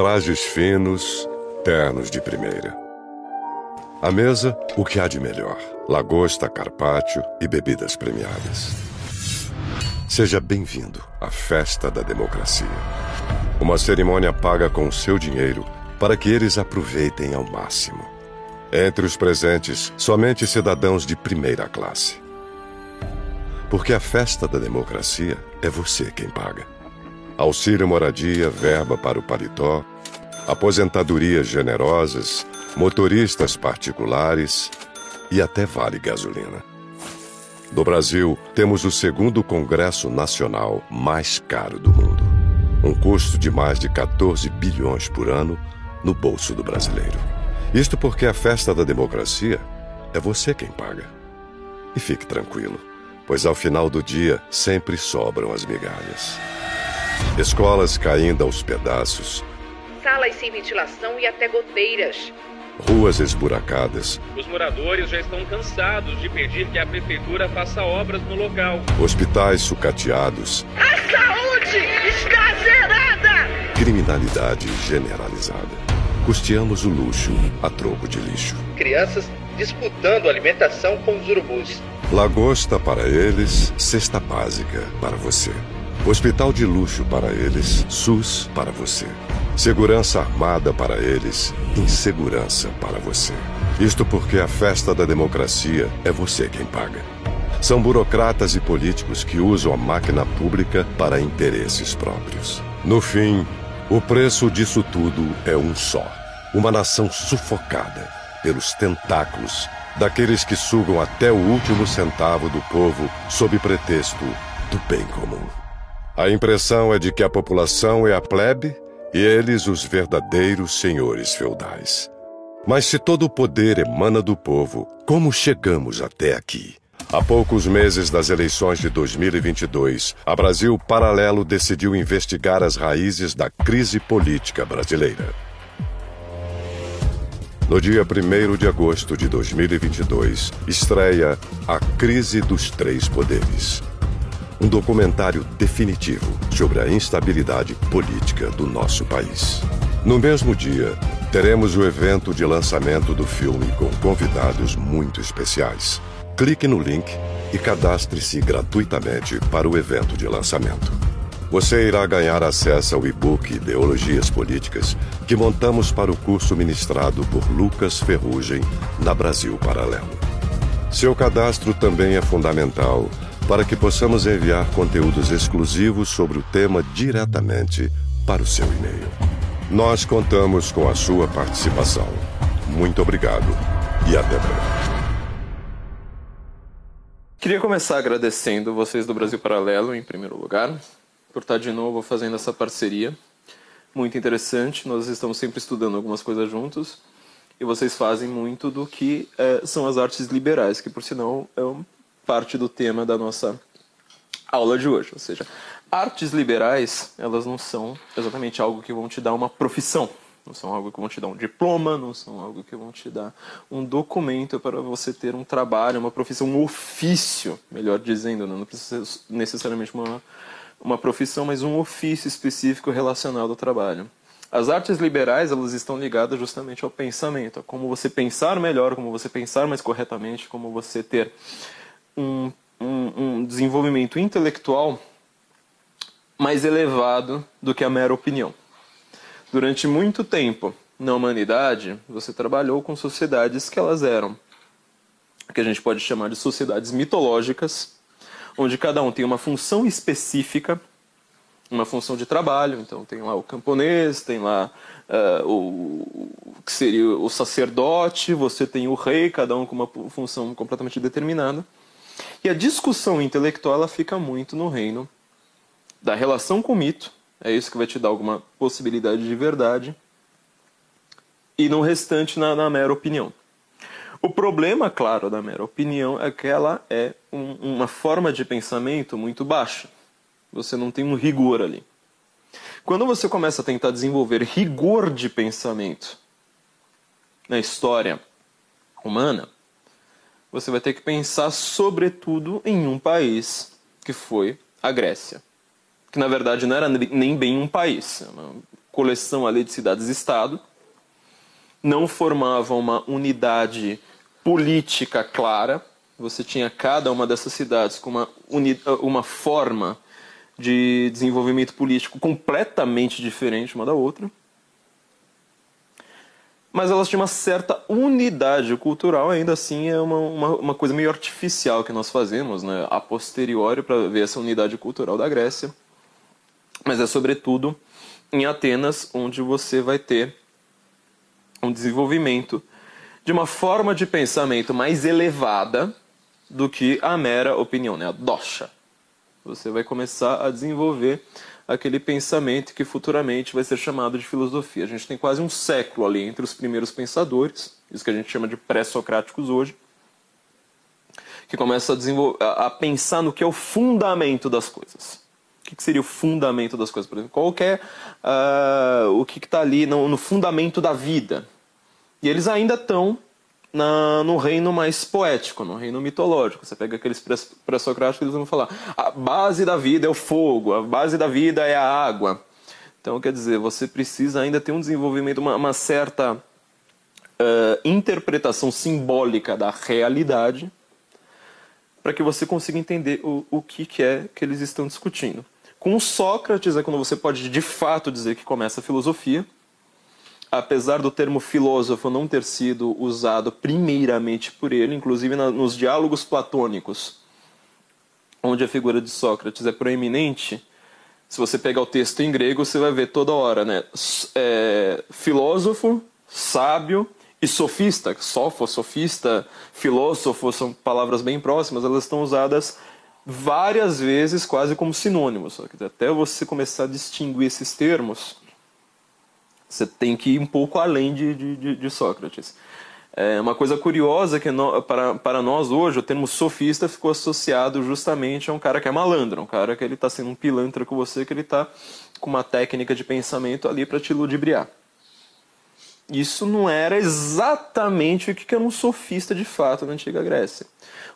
trajes finos, ternos de primeira. A mesa, o que há de melhor: lagosta, carpaccio e bebidas premiadas. Seja bem-vindo à festa da democracia. Uma cerimônia paga com seu dinheiro para que eles aproveitem ao máximo. Entre os presentes, somente cidadãos de primeira classe. Porque a festa da democracia é você quem paga. Auxílio moradia, verba para o paletó, aposentadorias generosas, motoristas particulares e até vale gasolina. No Brasil, temos o segundo Congresso Nacional mais caro do mundo. Um custo de mais de 14 bilhões por ano no bolso do brasileiro. Isto porque a festa da democracia é você quem paga. E fique tranquilo, pois ao final do dia sempre sobram as migalhas. Escolas caindo aos pedaços. Salas sem ventilação e até goteiras. Ruas esburacadas. Os moradores já estão cansados de pedir que a prefeitura faça obras no local. Hospitais sucateados. A saúde está zerada! Criminalidade generalizada. Custeamos o luxo a troco de lixo. Crianças disputando alimentação com os urubus. Lagosta para eles, cesta básica para você. Hospital de luxo para eles, SUS para você. Segurança armada para eles, insegurança para você. Isto porque a festa da democracia é você quem paga. São burocratas e políticos que usam a máquina pública para interesses próprios. No fim, o preço disso tudo é um só: uma nação sufocada pelos tentáculos daqueles que sugam até o último centavo do povo sob pretexto do bem comum. A impressão é de que a população é a plebe e eles os verdadeiros senhores feudais. Mas se todo o poder emana do povo, como chegamos até aqui? Há poucos meses das eleições de 2022, a Brasil Paralelo decidiu investigar as raízes da crise política brasileira. No dia 1 de agosto de 2022, estreia A Crise dos Três Poderes um documentário definitivo sobre a instabilidade política do nosso país. No mesmo dia, teremos o evento de lançamento do filme com convidados muito especiais. Clique no link e cadastre-se gratuitamente para o evento de lançamento. Você irá ganhar acesso ao e-book Ideologias Políticas que montamos para o curso ministrado por Lucas Ferrugem na Brasil Paralelo. Seu cadastro também é fundamental para que possamos enviar conteúdos exclusivos sobre o tema diretamente para o seu e-mail. Nós contamos com a sua participação. Muito obrigado e até breve. Queria começar agradecendo vocês do Brasil Paralelo, em primeiro lugar, por estar de novo fazendo essa parceria. Muito interessante, nós estamos sempre estudando algumas coisas juntos e vocês fazem muito do que é, são as artes liberais, que por sinal é um parte do tema da nossa aula de hoje. Ou seja, artes liberais, elas não são exatamente algo que vão te dar uma profissão. Não são algo que vão te dar um diploma, não são algo que vão te dar um documento para você ter um trabalho, uma profissão, um ofício, melhor dizendo, né? não precisa ser necessariamente uma, uma profissão, mas um ofício específico relacionado ao trabalho. As artes liberais, elas estão ligadas justamente ao pensamento, a como você pensar melhor, como você pensar mais corretamente, como você ter um, um, um desenvolvimento intelectual mais elevado do que a mera opinião. Durante muito tempo na humanidade, você trabalhou com sociedades que elas eram que a gente pode chamar de sociedades mitológicas, onde cada um tem uma função específica, uma função de trabalho. Então tem lá o camponês, tem lá uh, o, o que seria o sacerdote, você tem o rei, cada um com uma função completamente determinada. E a discussão intelectual ela fica muito no reino da relação com o mito, é isso que vai te dar alguma possibilidade de verdade, e no restante na, na mera opinião. O problema, claro, da mera opinião é que ela é um, uma forma de pensamento muito baixa. Você não tem um rigor ali. Quando você começa a tentar desenvolver rigor de pensamento na história humana, você vai ter que pensar, sobretudo, em um país, que foi a Grécia. Que na verdade não era nem bem um país. coleção ali de cidades-estado, não formavam uma unidade política clara. Você tinha cada uma dessas cidades com uma, uma forma de desenvolvimento político completamente diferente uma da outra. Mas elas tinham uma certa unidade cultural, ainda assim é uma, uma, uma coisa meio artificial que nós fazemos, né, a posteriori, para ver essa unidade cultural da Grécia. Mas é sobretudo em Atenas onde você vai ter um desenvolvimento de uma forma de pensamento mais elevada do que a mera opinião, né? a dosha. Você vai começar a desenvolver aquele pensamento que futuramente vai ser chamado de filosofia. A gente tem quase um século ali entre os primeiros pensadores, isso que a gente chama de pré-socráticos hoje, que começa a, a, pensar no que é o fundamento das coisas. O que, seria o fundamento das coisas? Por exemplo, qual é uh, o que está ali no, no fundamento da vida? E eles ainda estão na, no reino mais poético, no reino mitológico. Você pega aqueles pré-socráticos, eles vão falar: a base da vida é o fogo, a base da vida é a água. Então, quer dizer, você precisa ainda ter um desenvolvimento, uma, uma certa uh, interpretação simbólica da realidade para que você consiga entender o, o que, que é que eles estão discutindo. Com Sócrates é quando você pode de fato dizer que começa a filosofia apesar do termo filósofo não ter sido usado primeiramente por ele, inclusive na, nos diálogos platônicos, onde a figura de Sócrates é proeminente, se você pegar o texto em grego, você vai ver toda hora, né? É, filósofo, sábio e sofista. Sofo, sofista, filósofo são palavras bem próximas, elas estão usadas várias vezes quase como sinônimos. Até você começar a distinguir esses termos, você tem que ir um pouco além de, de, de Sócrates. É uma coisa curiosa que no, para, para nós hoje o termo sofista ficou associado justamente a um cara que é malandro, um cara que ele está sendo um pilantra com você, que ele está com uma técnica de pensamento ali para te ludibriar. Isso não era exatamente o que era um sofista de fato na antiga Grécia.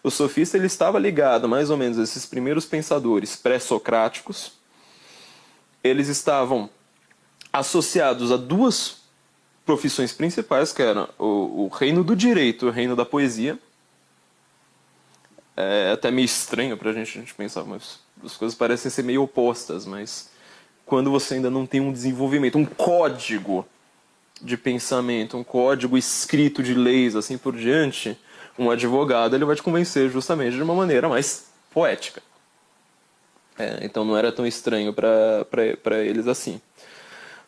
O sofista ele estava ligado mais ou menos a esses primeiros pensadores pré-socráticos. Eles estavam associados a duas profissões principais, que eram o, o reino do direito e o reino da poesia. É até meio estranho para a gente, pensar, mas as coisas parecem ser meio opostas, mas quando você ainda não tem um desenvolvimento, um código de pensamento, um código escrito de leis, assim por diante, um advogado ele vai te convencer justamente de uma maneira mais poética. É, então não era tão estranho para eles assim.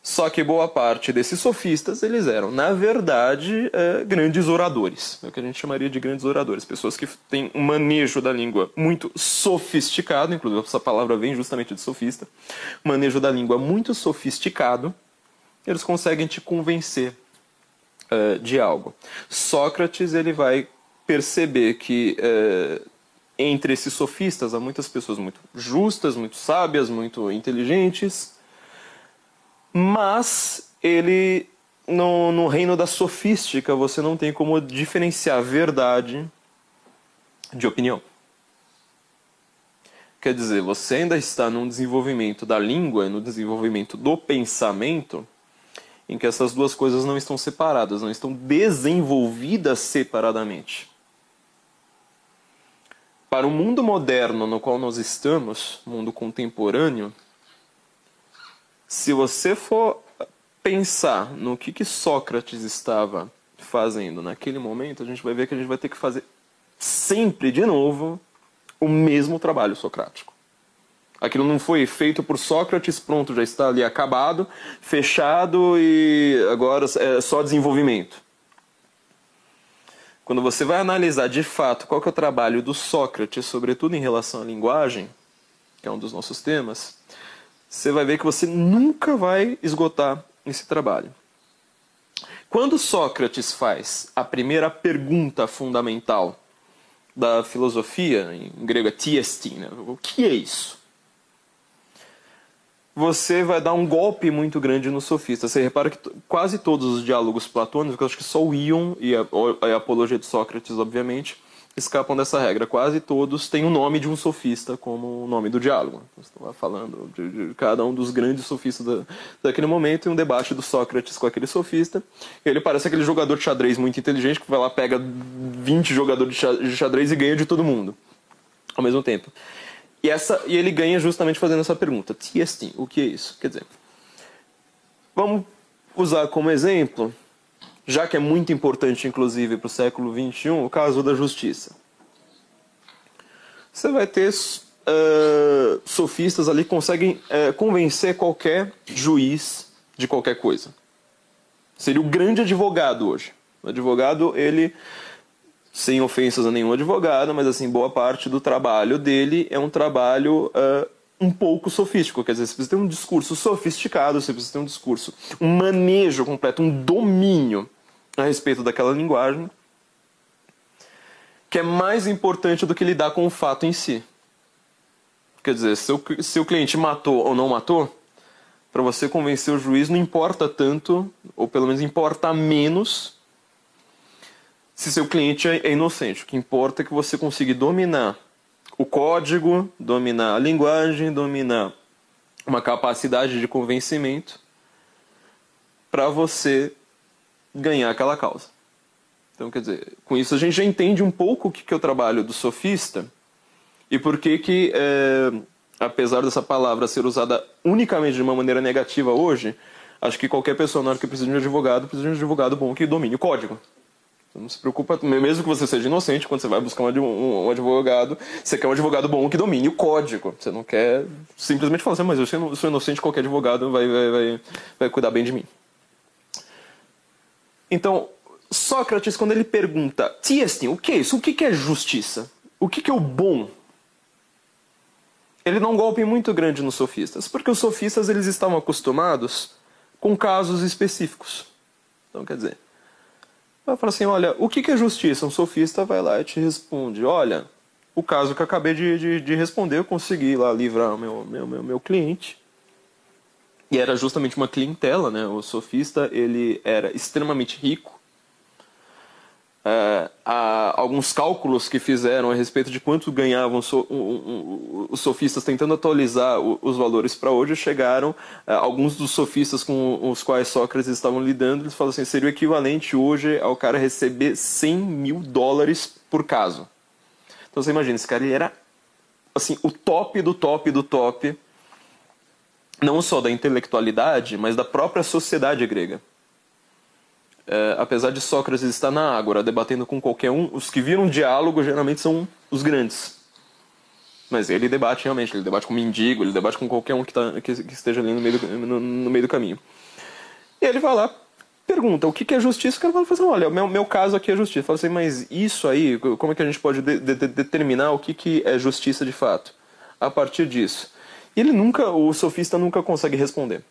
Só que boa parte desses sofistas, eles eram, na verdade, é, grandes oradores. É o que a gente chamaria de grandes oradores. Pessoas que têm um manejo da língua muito sofisticado, inclusive essa palavra vem justamente de sofista. Manejo da língua muito sofisticado. Eles conseguem te convencer é, de algo. Sócrates, ele vai perceber que é, entre esses sofistas há muitas pessoas muito justas, muito sábias, muito inteligentes, mas ele no, no reino da sofística você não tem como diferenciar verdade de opinião. Quer dizer, você ainda está num desenvolvimento da língua e no desenvolvimento do pensamento em que essas duas coisas não estão separadas, não estão desenvolvidas separadamente. Para o mundo moderno no qual nós estamos, mundo contemporâneo, se você for pensar no que, que Sócrates estava fazendo naquele momento, a gente vai ver que a gente vai ter que fazer sempre de novo o mesmo trabalho socrático. Aquilo não foi feito por Sócrates, pronto, já está ali acabado, fechado e agora é só desenvolvimento. Quando você vai analisar de fato qual que é o trabalho do Sócrates, sobretudo em relação à linguagem, que é um dos nossos temas, você vai ver que você nunca vai esgotar esse trabalho. Quando Sócrates faz a primeira pergunta fundamental da filosofia, em grego é tiesti, né? o que é isso? Você vai dar um golpe muito grande no sofista. Você repara que quase todos os diálogos platônicos, acho que só o Ion e a, a Apologia de Sócrates, obviamente, escapam dessa regra. Quase todos têm o nome de um sofista como o nome do diálogo. Estava falando de, de, cada um dos grandes sofistas da, daquele momento e um debate do Sócrates com aquele sofista. Ele parece aquele jogador de xadrez muito inteligente que vai lá, pega 20 jogadores de xadrez e ganha de todo mundo ao mesmo tempo. E, essa, e ele ganha justamente fazendo essa pergunta: TST, o que é isso? Quer dizer, vamos usar como exemplo já que é muito importante, inclusive, para o século XXI, o caso da justiça. Você vai ter uh, sofistas ali que conseguem uh, convencer qualquer juiz de qualquer coisa. Seria o grande advogado hoje. O advogado, ele, sem ofensas a nenhum advogado, mas assim, boa parte do trabalho dele é um trabalho uh, um pouco sofístico. Quer dizer, você precisa ter um discurso sofisticado, você precisa ter um discurso, um manejo completo, um domínio a respeito daquela linguagem, que é mais importante do que lidar com o fato em si. Quer dizer, se o, se o cliente matou ou não matou, para você convencer o juiz não importa tanto, ou pelo menos importa menos, se seu cliente é inocente. O que importa é que você consiga dominar o código, dominar a linguagem, dominar uma capacidade de convencimento para você ganhar aquela causa. Então, quer dizer, com isso a gente já entende um pouco o que é o trabalho do sofista e por que que, é, apesar dessa palavra ser usada unicamente de uma maneira negativa hoje, acho que qualquer pessoa, na hora que precisa de um advogado, precisa de um advogado bom que domine o código. Então, não se preocupa, mesmo que você seja inocente, quando você vai buscar um, advogado, você quer um advogado bom que domine o código. Você não quer simplesmente falar assim, mas eu sou inocente, qualquer advogado vai, vai, vai, vai cuidar bem de mim. Então, Sócrates, quando ele pergunta, Tiestin, o que é isso? O que é justiça? O que é o bom? Ele dá um golpe muito grande nos sofistas, porque os sofistas eles estavam acostumados com casos específicos. Então, quer dizer, vai falar assim, olha, o que é justiça? Um sofista vai lá e te responde, olha, o caso que eu acabei de, de, de responder, eu consegui lá livrar meu, meu, meu, meu cliente, e era justamente uma clientela, né? O sofista ele era extremamente rico. É, há alguns cálculos que fizeram a respeito de quanto ganhavam so, um, um, os sofistas tentando atualizar o, os valores para hoje chegaram é, alguns dos sofistas com os quais Sócrates estavam lidando eles falam assim seria o equivalente hoje ao cara receber 100 mil dólares por caso então você imagina esse cara ele era assim o top do top do top não só da intelectualidade, mas da própria sociedade grega. É, apesar de Sócrates estar na Ágora debatendo com qualquer um, os que viram diálogo geralmente são os grandes. Mas ele debate realmente, ele debate com o mendigo, ele debate com qualquer um que, tá, que, que esteja ali no meio, do, no, no, meio do caminho. E ele vai lá, pergunta o que, que é justiça, o cara fala assim, olha, meu, meu caso aqui é justiça. Fala assim, mas isso aí, como é que a gente pode de, de, determinar o que, que é justiça de fato? A partir disso. Ele nunca, o sofista nunca consegue responder.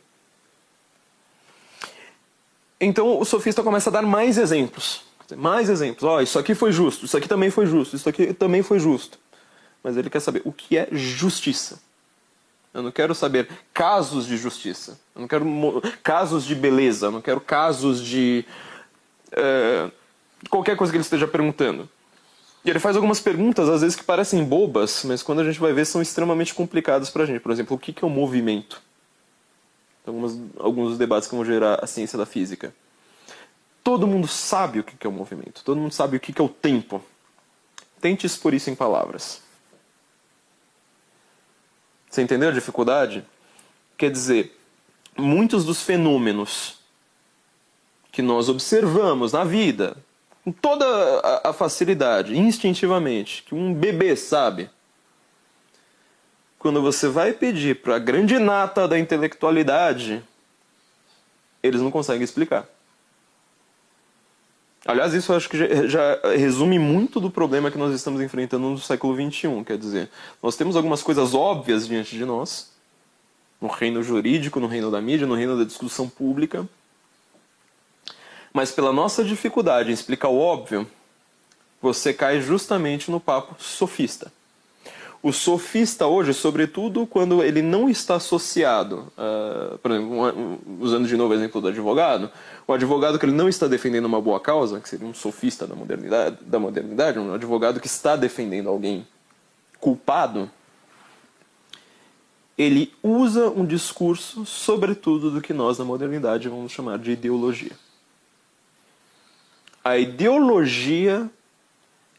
Então o sofista começa a dar mais exemplos. Mais exemplos. Oh, isso aqui foi justo, isso aqui também foi justo, isso aqui também foi justo. Mas ele quer saber o que é justiça. Eu não quero saber casos de justiça. Eu não quero casos de beleza. Eu não quero casos de. É, qualquer coisa que ele esteja perguntando. E ele faz algumas perguntas, às vezes, que parecem bobas, mas quando a gente vai ver, são extremamente complicadas para a gente. Por exemplo, o que é o um movimento? Algumas, alguns dos debates que vão gerar a ciência da física. Todo mundo sabe o que é o um movimento, todo mundo sabe o que é o tempo. Tente expor isso em palavras. Você entendeu a dificuldade? Quer dizer, muitos dos fenômenos que nós observamos na vida, com toda a, facilidade, instintivamente, que um bebê sabe. Quando você vai pedir para a grande nata da intelectualidade, eles não conseguem explicar. Aliás, isso eu acho que já, resume muito do problema que nós estamos enfrentando no século XXI. Quer dizer, nós temos algumas coisas óbvias diante de nós, no reino jurídico, no reino da mídia, no reino da discussão pública, mas pela nossa dificuldade em explicar o óbvio, você cai justamente no papo sofista. O sofista hoje, sobretudo quando ele não está associado, uh, por exemplo, um, usando de novo o exemplo do advogado, o advogado que ele não está defendendo uma boa causa, que seria um sofista da modernidade, da modernidade um advogado que está defendendo alguém culpado, ele usa um discurso, sobretudo, do que nós na modernidade vamos chamar de ideologia. A ideologia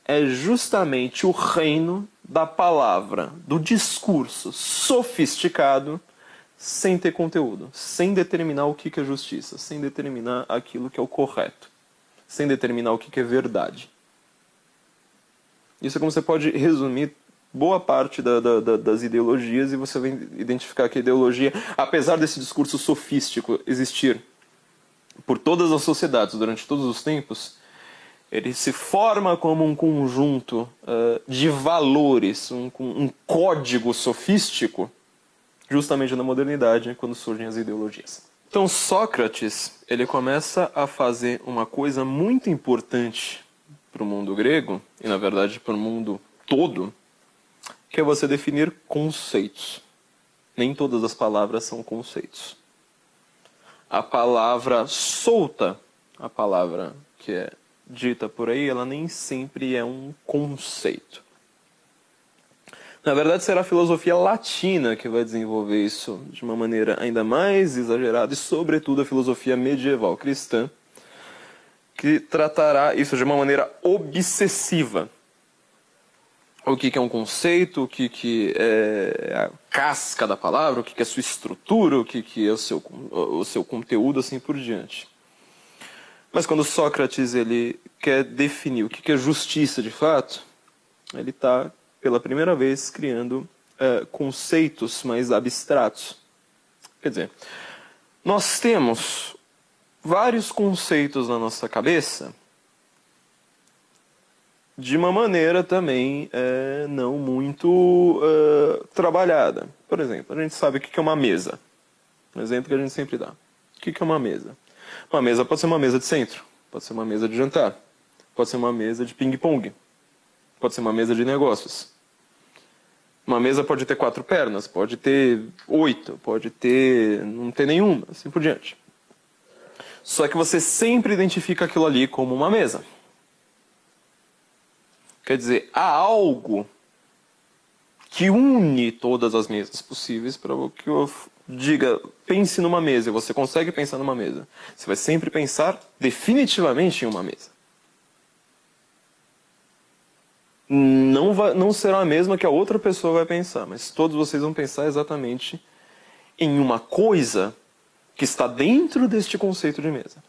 é justamente o reino da palavra, do discurso sofisticado, sem ter conteúdo, sem determinar o que é justiça, sem determinar aquilo que é o correto, sem determinar o que é verdade. Isso é como você pode resumir boa parte da, da, das ideologias e você vai identificar que a ideologia, apesar desse discurso sofístico existir por todas as sociedades durante todos os tempos, ele se forma como um conjunto uh, de valores, um, um código sofístico, justamente na modernidade, quando surgem as ideologias. Então Sócrates ele começa a fazer uma coisa muito importante para o mundo grego e na verdade para o mundo todo, que é você definir conceitos. Nem todas as palavras são conceitos. A palavra solta, a palavra que é dita por aí, ela nem sempre é um conceito. Na verdade, será a filosofia latina que vai desenvolver isso de uma maneira ainda mais exagerada e, sobretudo, a filosofia medieval cristã, que tratará isso de uma maneira obsessiva o que, que é um conceito, o que, que é a casca da palavra, o que, que é a sua estrutura, o que, que é o seu, o seu conteúdo, assim por diante. Mas quando Sócrates ele quer definir o que, que é justiça de fato, ele está, pela primeira vez, criando é, conceitos mais abstratos. Quer dizer, nós temos vários conceitos na nossa cabeça de uma maneira também é, não muito é, trabalhada. Por exemplo, a gente sabe o que é uma mesa. Um exemplo que a gente sempre dá. O que é uma mesa? Uma mesa pode ser uma mesa de centro, pode ser uma mesa de jantar, pode ser uma mesa de ping-pong, pode ser uma mesa de negócios. Uma mesa pode ter quatro pernas, pode ter oito, pode ter. não ter nenhuma, assim por diante. Só que você sempre identifica aquilo ali como uma mesa. Quer dizer, há algo que une todas as mesas possíveis para que eu diga, pense numa mesa, você consegue pensar numa mesa. Você vai sempre pensar definitivamente em uma mesa. Não, vai, não será a mesma que a outra pessoa vai pensar, mas todos vocês vão pensar exatamente em uma coisa que está dentro deste conceito de mesa.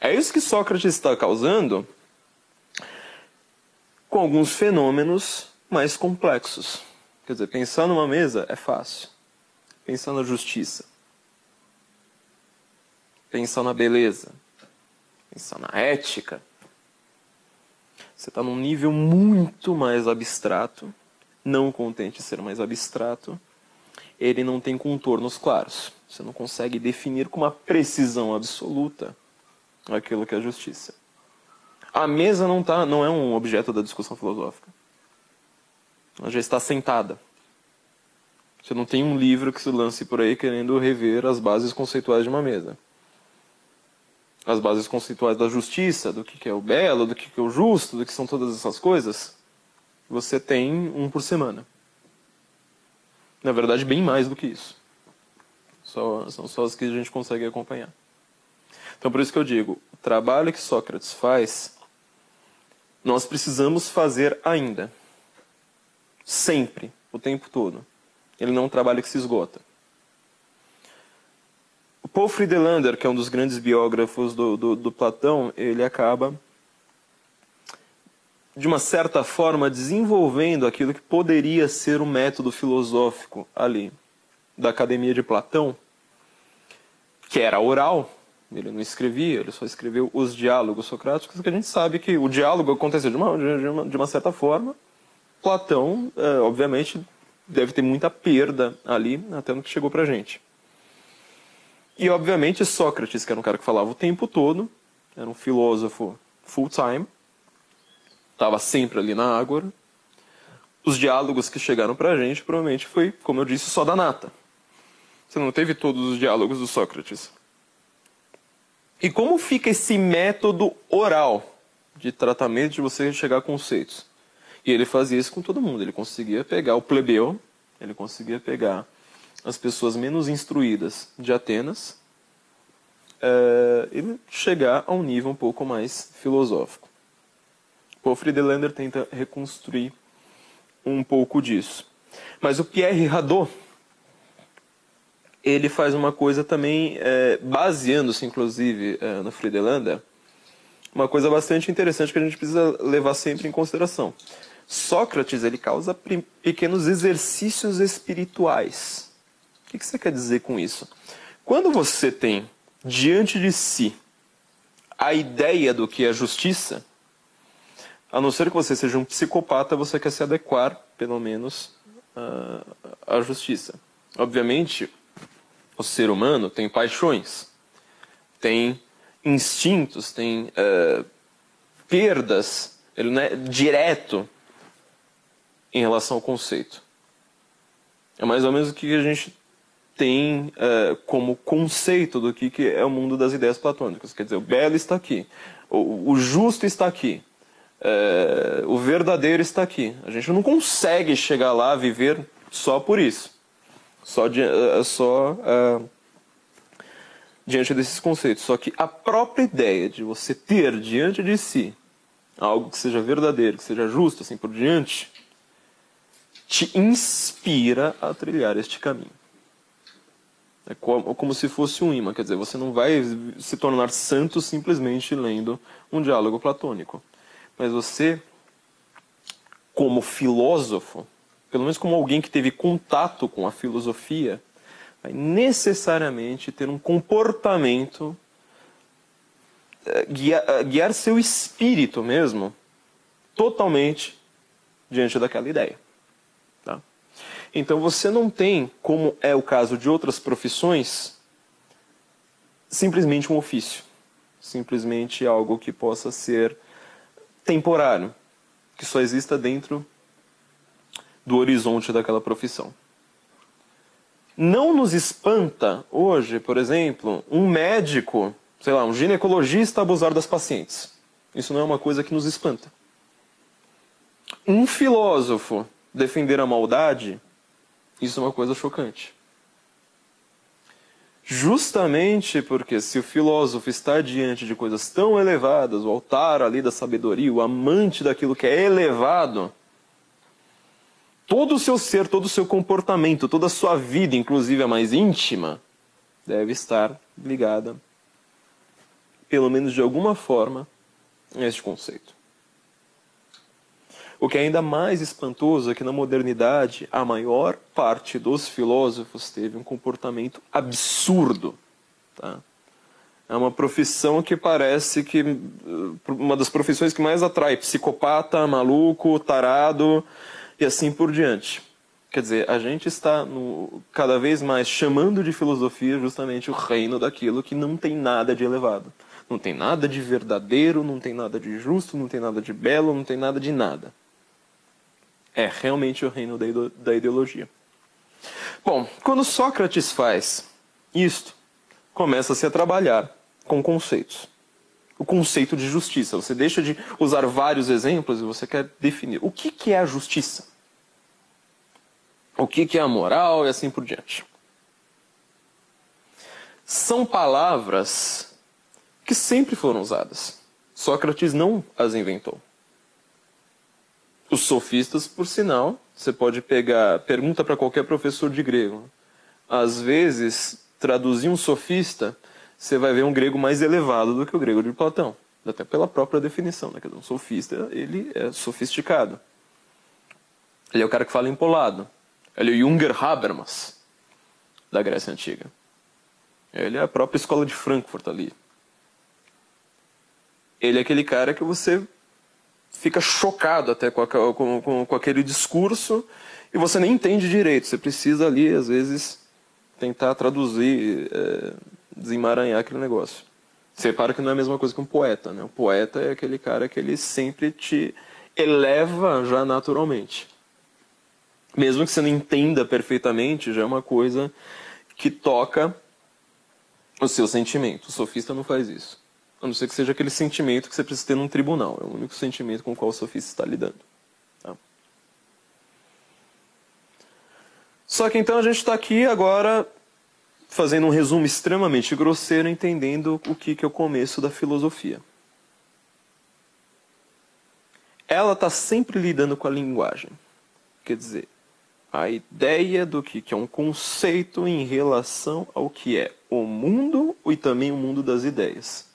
É isso que Sócrates está causando com alguns fenômenos mais complexos. Quer dizer, pensar numa mesa é fácil. Pensar na justiça. Pensar na beleza. Pensar na ética. Você está num nível muito mais abstrato. Não contente ser mais abstrato, ele não tem contornos claros. Você não consegue definir com uma precisão absoluta aquilo que é justiça. A mesa não, tá, não é um objeto da discussão filosófica. Ela já está sentada. Você não tem um livro que se lance por aí querendo rever as bases conceituais de uma mesa. As bases conceituais da justiça, do que é o belo, do que é o justo, do que são todas essas coisas, você tem um por semana. Na verdade, bem mais do que isso. Só, são só as que a gente consegue acompanhar. Então, por isso que eu digo, o trabalho que Sócrates faz nós precisamos fazer ainda. Sempre, o tempo todo. Ele não é um trabalho que se esgota. O Paul Friedlander, que é um dos grandes biógrafos do, do, do Platão, ele acaba, de uma certa forma, desenvolvendo aquilo que poderia ser o método filosófico ali da Academia de Platão, que era oral, ele não escrevia, ele só escreveu os diálogos socráticos, que a gente sabe que o diálogo aconteceu de uma, de uma, de uma certa forma. Platão, é, obviamente, deve ter muita perda ali, até no que chegou para a gente. E, obviamente, Sócrates, que era um cara que falava o tempo todo, era um filósofo full-time, estava sempre ali na ágora. os diálogos que chegaram para a gente provavelmente foi, como eu disse, só da nata. Você não teve todos os diálogos do Sócrates. E como fica esse método oral de tratamento de você chegar a conceitos? E ele fazia isso com todo mundo. Ele conseguia pegar o plebeu, ele conseguia pegar as pessoas menos instruídas de Atenas é, e chegar a um nível um pouco mais filosófico. Paul Friedlander tenta reconstruir um pouco disso. Mas o Pierre Hadot, ele faz uma coisa também, é, baseando-se inclusive é, no Friedlander, uma coisa bastante interessante que a gente precisa levar sempre em consideração. Sócrates ele causa pequenos exercícios espirituais. O que você quer dizer com isso? Quando você tem diante de si a ideia do que é justiça, a não ser que você seja um psicopata, você quer se adequar, pelo menos, à justiça. Obviamente, o ser humano tem paixões, tem instintos, tem uh, perdas, ele não é direto em relação ao conceito. É mais ou menos o que a gente tem uh, como conceito do que, que é o mundo das ideias platônicas. Quer dizer, o belo está aqui, o, o justo está aqui, uh, o verdadeiro está aqui. A gente não consegue chegar lá, viver só por isso, só, di uh, só diante desses conceitos. Só que a própria ideia de você ter diante de si algo que seja verdadeiro, que seja justo, assim por diante, te inspira a trilhar este caminho. É como, como se fosse um imã, quer dizer, você não vai se tornar santo simplesmente lendo um diálogo platônico. Mas você, como filósofo, pelo menos como alguém que teve contato com a filosofia, vai necessariamente ter um comportamento, eh, guiar, eh, guiar seu espírito mesmo, totalmente diante daquela ideia. Então você não tem, como é o caso de outras profissões, simplesmente um ofício, simplesmente algo que possa ser temporário, que só exista dentro do horizonte daquela profissão. Não nos espanta hoje, por exemplo, um médico, sei lá, um ginecologista abusar das pacientes. Isso não é uma coisa que nos espanta. Um filósofo defender a maldade isso é uma coisa chocante. Justamente porque se o filósofo está diante de coisas tão elevadas, o altar ali da sabedoria, o amante daquilo que é elevado, todo o seu ser, todo o seu comportamento, toda a sua vida, inclusive a mais íntima, deve estar ligada, pelo menos de alguma forma, a este conceito. O que é ainda mais espantoso é que na modernidade a maior parte dos filósofos teve um comportamento absurdo. Tá? É uma profissão que parece que uma das profissões que mais atrai psicopata, maluco, tarado e assim por diante. Quer dizer, a gente está no, cada vez mais chamando de filosofia justamente o reino daquilo que não tem nada de elevado. Não tem nada de verdadeiro, não tem nada de justo, não tem nada de belo, não tem nada de nada é realmente o reino da ideologia. Bom, quando Sócrates faz isto, começa-se a trabalhar com conceitos. O conceito de justiça. Você deixa de usar vários exemplos e você quer definir o que, que é a justiça. O que, que é a moral e assim por diante. São palavras que sempre foram usadas. Sócrates não as inventou. Os sofistas, por sinal, você pode pegar, pergunta para qualquer professor de grego. Às vezes, traduzir um sofista, você vai ver um grego mais elevado do que o grego de Platão, até pela própria definição, né? Um sofista, ele é sofisticado. Ele é o cara que fala empolado. Ele é o Junger Habermas, da Grécia Antiga. Ele é a própria escola de Frankfurt ali. Ele é aquele cara que você fica chocado até com, com, com, com aquele discurso e você nem entende direito. Você precisa ali, às vezes, tentar traduzir, é, desemaranhar aquele negócio. Você repara que não é a mesma coisa que um poeta. Né? O poeta é aquele cara que ele sempre te eleva já naturalmente. mesmo que você não entenda perfeitamente, já é uma coisa que toca o seu sentimento. O sofista não faz isso. A não ser que seja aquele sentimento que você precisa ter num tribunal. É o único sentimento com o qual o sofista está lidando. Tá? Só que então a gente está aqui agora fazendo um resumo extremamente grosseiro, entendendo o que, que é o começo da filosofia. Ela está sempre lidando com a linguagem. Quer dizer, a ideia do que, que é um conceito em relação ao que é o mundo e também o mundo das ideias.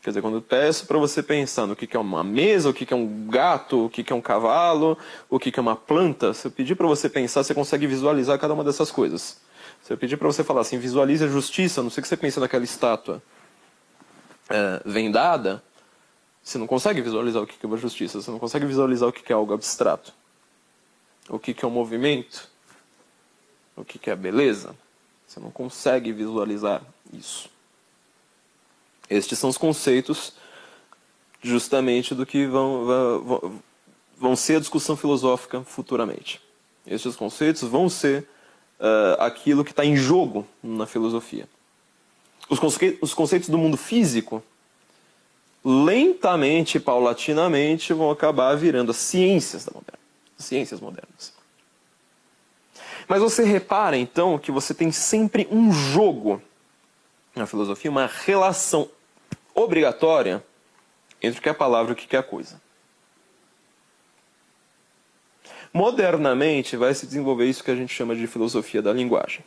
Quer dizer, quando eu peço para você pensar no que, que é uma mesa, o que, que é um gato, o que, que é um cavalo, o que, que é uma planta, se eu pedir para você pensar, você consegue visualizar cada uma dessas coisas. Se eu pedir para você falar assim, visualize a justiça, não sei que você pensa naquela estátua é, vendada, você não consegue visualizar o que, é uma justiça, você não consegue visualizar o que, é algo abstrato. O que, é um movimento, o que, é beleza. Você não consegue visualizar isso. Estes são os conceitos justamente do que vão, vão, vão ser a discussão filosófica futuramente. Estes conceitos vão ser uh, aquilo que está em jogo na filosofia. Os, conce os conceitos do mundo físico, lentamente, paulatinamente, vão acabar virando as ciências da moderna, ciências modernas. Mas você repara então que você tem sempre um jogo na filosofia, uma relação obrigatória entre o que é a palavra e o que é a coisa. Modernamente vai se desenvolver isso que a gente chama de filosofia da linguagem.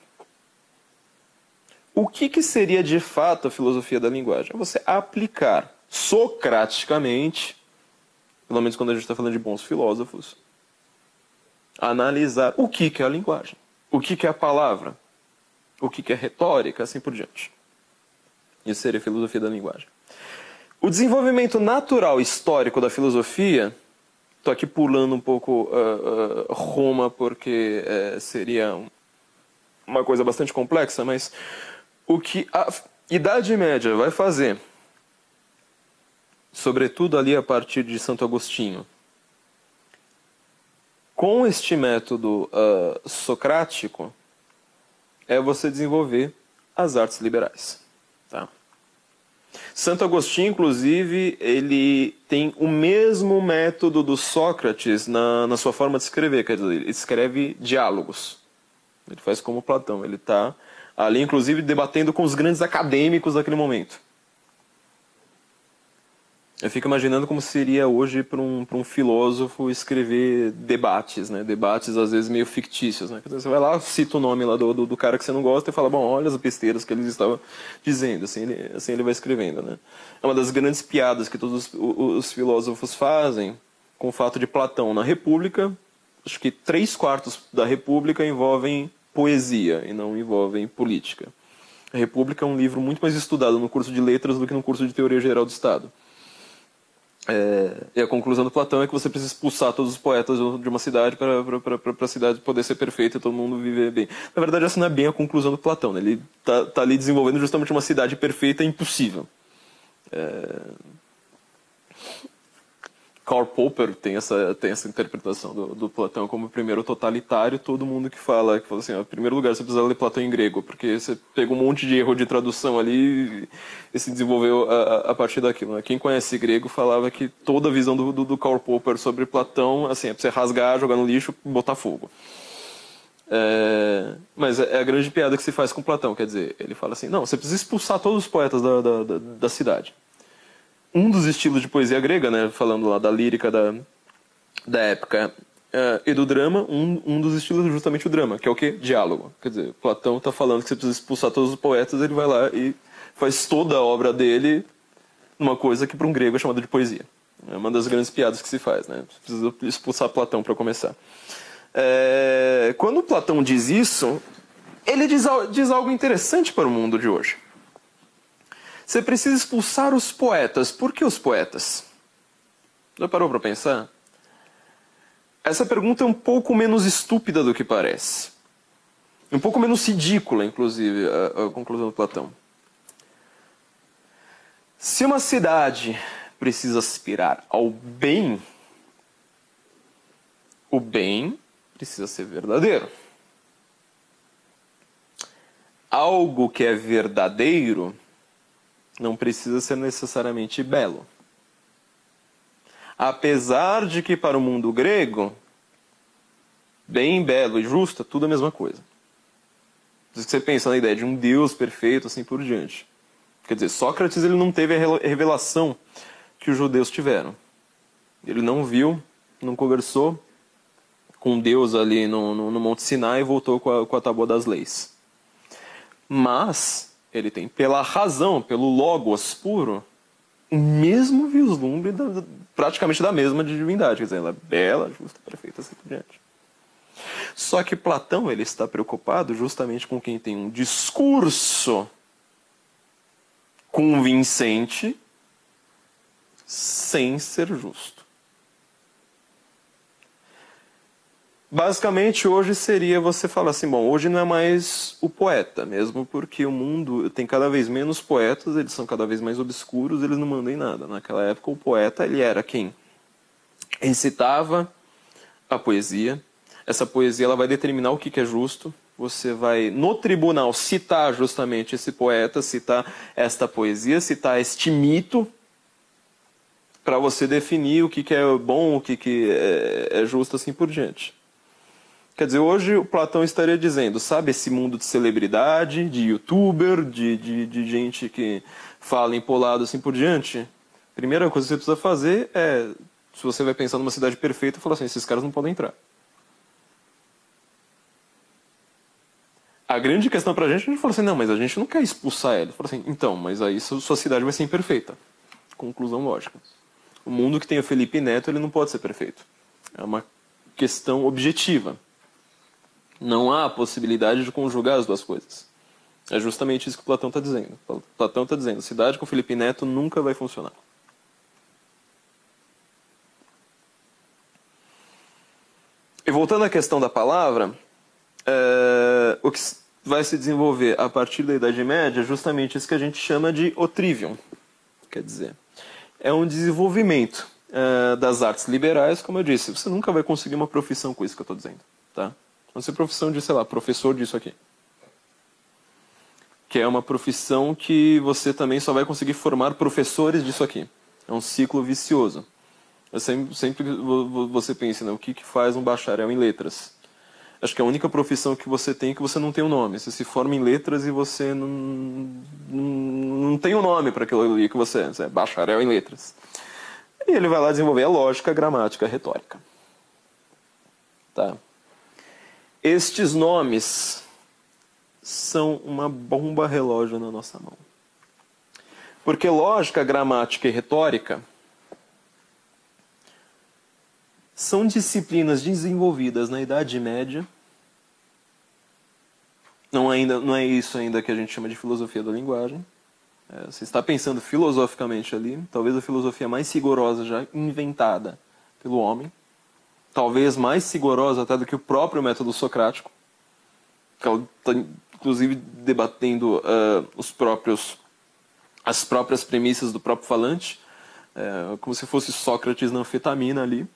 O que, que seria de fato a filosofia da linguagem? É você aplicar socraticamente, pelo menos quando a gente está falando de bons filósofos, analisar o que, que é a linguagem, o que, que é a palavra, o que, que é retórica, assim por diante. Isso seria a filosofia da linguagem. O desenvolvimento natural histórico da filosofia, estou aqui pulando um pouco uh, uh, Roma porque uh, seria uma coisa bastante complexa, mas o que a Idade Média vai fazer, sobretudo ali a partir de Santo Agostinho, com este método socrático, é você desenvolver as artes liberais. Santo Agostinho, inclusive, ele tem o mesmo método do Sócrates na, na sua forma de escrever, quer dizer, ele escreve diálogos. Ele faz como Platão, ele está ali, inclusive, debatendo com os grandes acadêmicos daquele momento. Eu fico imaginando como seria hoje para um, um filósofo escrever debates, né? Debates às vezes meio fictícios, né? Você vai lá, cita o nome lá do, do, do, cara que você não gosta e fala, bom, olha as besteiras que eles estavam dizendo, assim ele, assim ele vai escrevendo, né? É uma das grandes piadas que todos os, os filósofos fazem com o fato de Platão na República, acho que três quartos da República envolvem poesia e não envolvem política. A República é um livro muito mais estudado no curso de letras do que no curso de teoria geral do Estado. É, e a conclusão do Platão é que você precisa expulsar todos os poetas de uma cidade para a cidade poder ser perfeita e todo mundo viver bem. Na verdade, essa não é bem a conclusão do Platão. Né? Ele está tá ali desenvolvendo justamente uma cidade perfeita impossível. É... Karl Popper tem essa, tem essa interpretação do, do, Platão como primeiro totalitário. Todo mundo que fala, que fala assim, em primeiro lugar você precisa ler Platão em grego, porque você pega um monte de erro de tradução ali e, se desenvolveu a, a partir daquilo. Né? Quem conhece grego falava que toda a visão do, do, do Karl Popper sobre Platão assim, é pra você rasgar, jogar no lixo e botar fogo. É, mas é, é a grande piada que se faz com Platão, quer dizer, ele fala assim, não, você precisa expulsar todos os poetas da, da, da, da cidade um dos estilos de poesia grega, né, falando lá da lírica da, da época, uh, e do drama, um, um dos estilos é justamente o drama, que é o que? Diálogo. Quer dizer, Platão está falando que você precisa expulsar todos os poetas, ele vai lá e faz toda a obra dele numa coisa que para um grego é chamada de poesia. É uma das grandes piadas que se faz, né? Você precisa expulsar Platão para começar. É... Quando Platão diz isso, ele diz, diz algo interessante para o mundo de hoje. Você precisa expulsar os poetas. Por que os poetas? Já parou para pensar? Essa pergunta é um pouco menos estúpida do que parece. Um pouco menos ridícula, inclusive, a, a conclusão do Platão. Se uma cidade precisa aspirar ao bem, o bem precisa ser verdadeiro. Algo que é verdadeiro não precisa ser necessariamente belo. Apesar de que para o mundo grego, bem, belo e justo é tudo a mesma coisa. Você pensa na ideia de um Deus perfeito, assim por diante. Quer dizer, Sócrates ele não teve a revelação que os judeus tiveram. Ele não viu, não conversou com Deus ali no, no, no Monte Sinai e voltou com a, com a tábua das leis. Mas ele tem, pela razão, pelo logos puro, o mesmo vislumbre da, praticamente da mesma divindade. Quer dizer, ela é bela, justa, perfeita, assim por diante. Só que Platão ele está preocupado justamente com quem tem um discurso convincente sem ser justo. Basicamente, hoje seria você falar assim: bom, hoje não é mais o poeta, mesmo porque o mundo tem cada vez menos poetas, eles são cada vez mais obscuros, eles não mandam em nada. Naquela época, o poeta ele era quem recitava a poesia. Essa poesia ela vai determinar o que é justo. Você vai, no tribunal, citar justamente esse poeta, citar esta poesia, citar este mito, para você definir o que é bom, o que é, é justo, assim por diante. Quer dizer, hoje o Platão estaria dizendo, sabe, esse mundo de celebridade, de youtuber, de, de, de gente que fala empolado assim por diante. Primeira coisa que você precisa fazer é, se você vai pensar numa cidade perfeita, falar assim, esses caras não podem entrar. A grande questão pra gente, a gente fala assim, não, mas a gente não quer expulsar ele. Fala assim, então, mas aí sua cidade vai ser imperfeita. Conclusão lógica. O mundo que tem o Felipe Neto, ele não pode ser perfeito. É uma questão objetiva. Não há possibilidade de conjugar as duas coisas. É justamente isso que Platão está dizendo. Platão está dizendo: cidade com Felipe Neto nunca vai funcionar. E voltando à questão da palavra, é, o que vai se desenvolver a partir da Idade Média é justamente isso que a gente chama de o trivium. Quer dizer, é um desenvolvimento é, das artes liberais, como eu disse. Você nunca vai conseguir uma profissão com isso que eu estou dizendo. Tá? Não ser profissão de, sei lá, professor disso aqui. Que é uma profissão que você também só vai conseguir formar professores disso aqui. É um ciclo vicioso. Eu sempre, sempre você pensa, né, o que, que faz um bacharel em letras? Acho que é a única profissão que você tem que você não tem um nome. Você se forma em letras e você não, não, não tem um nome para aquilo que você é. Você é bacharel em letras. E ele vai lá desenvolver a lógica, a gramática, a retórica. Tá? Estes nomes são uma bomba relógio na nossa mão. Porque lógica, gramática e retórica são disciplinas desenvolvidas na Idade Média. Não, ainda, não é isso ainda que a gente chama de filosofia da linguagem. É, você está pensando filosoficamente ali, talvez a filosofia mais rigorosa já inventada pelo homem talvez mais rigorosa até do que o próprio método socrático, que ela está inclusive debatendo uh, os próprios as próprias premissas do próprio falante, uh, como se fosse Sócrates na anfetamina ali.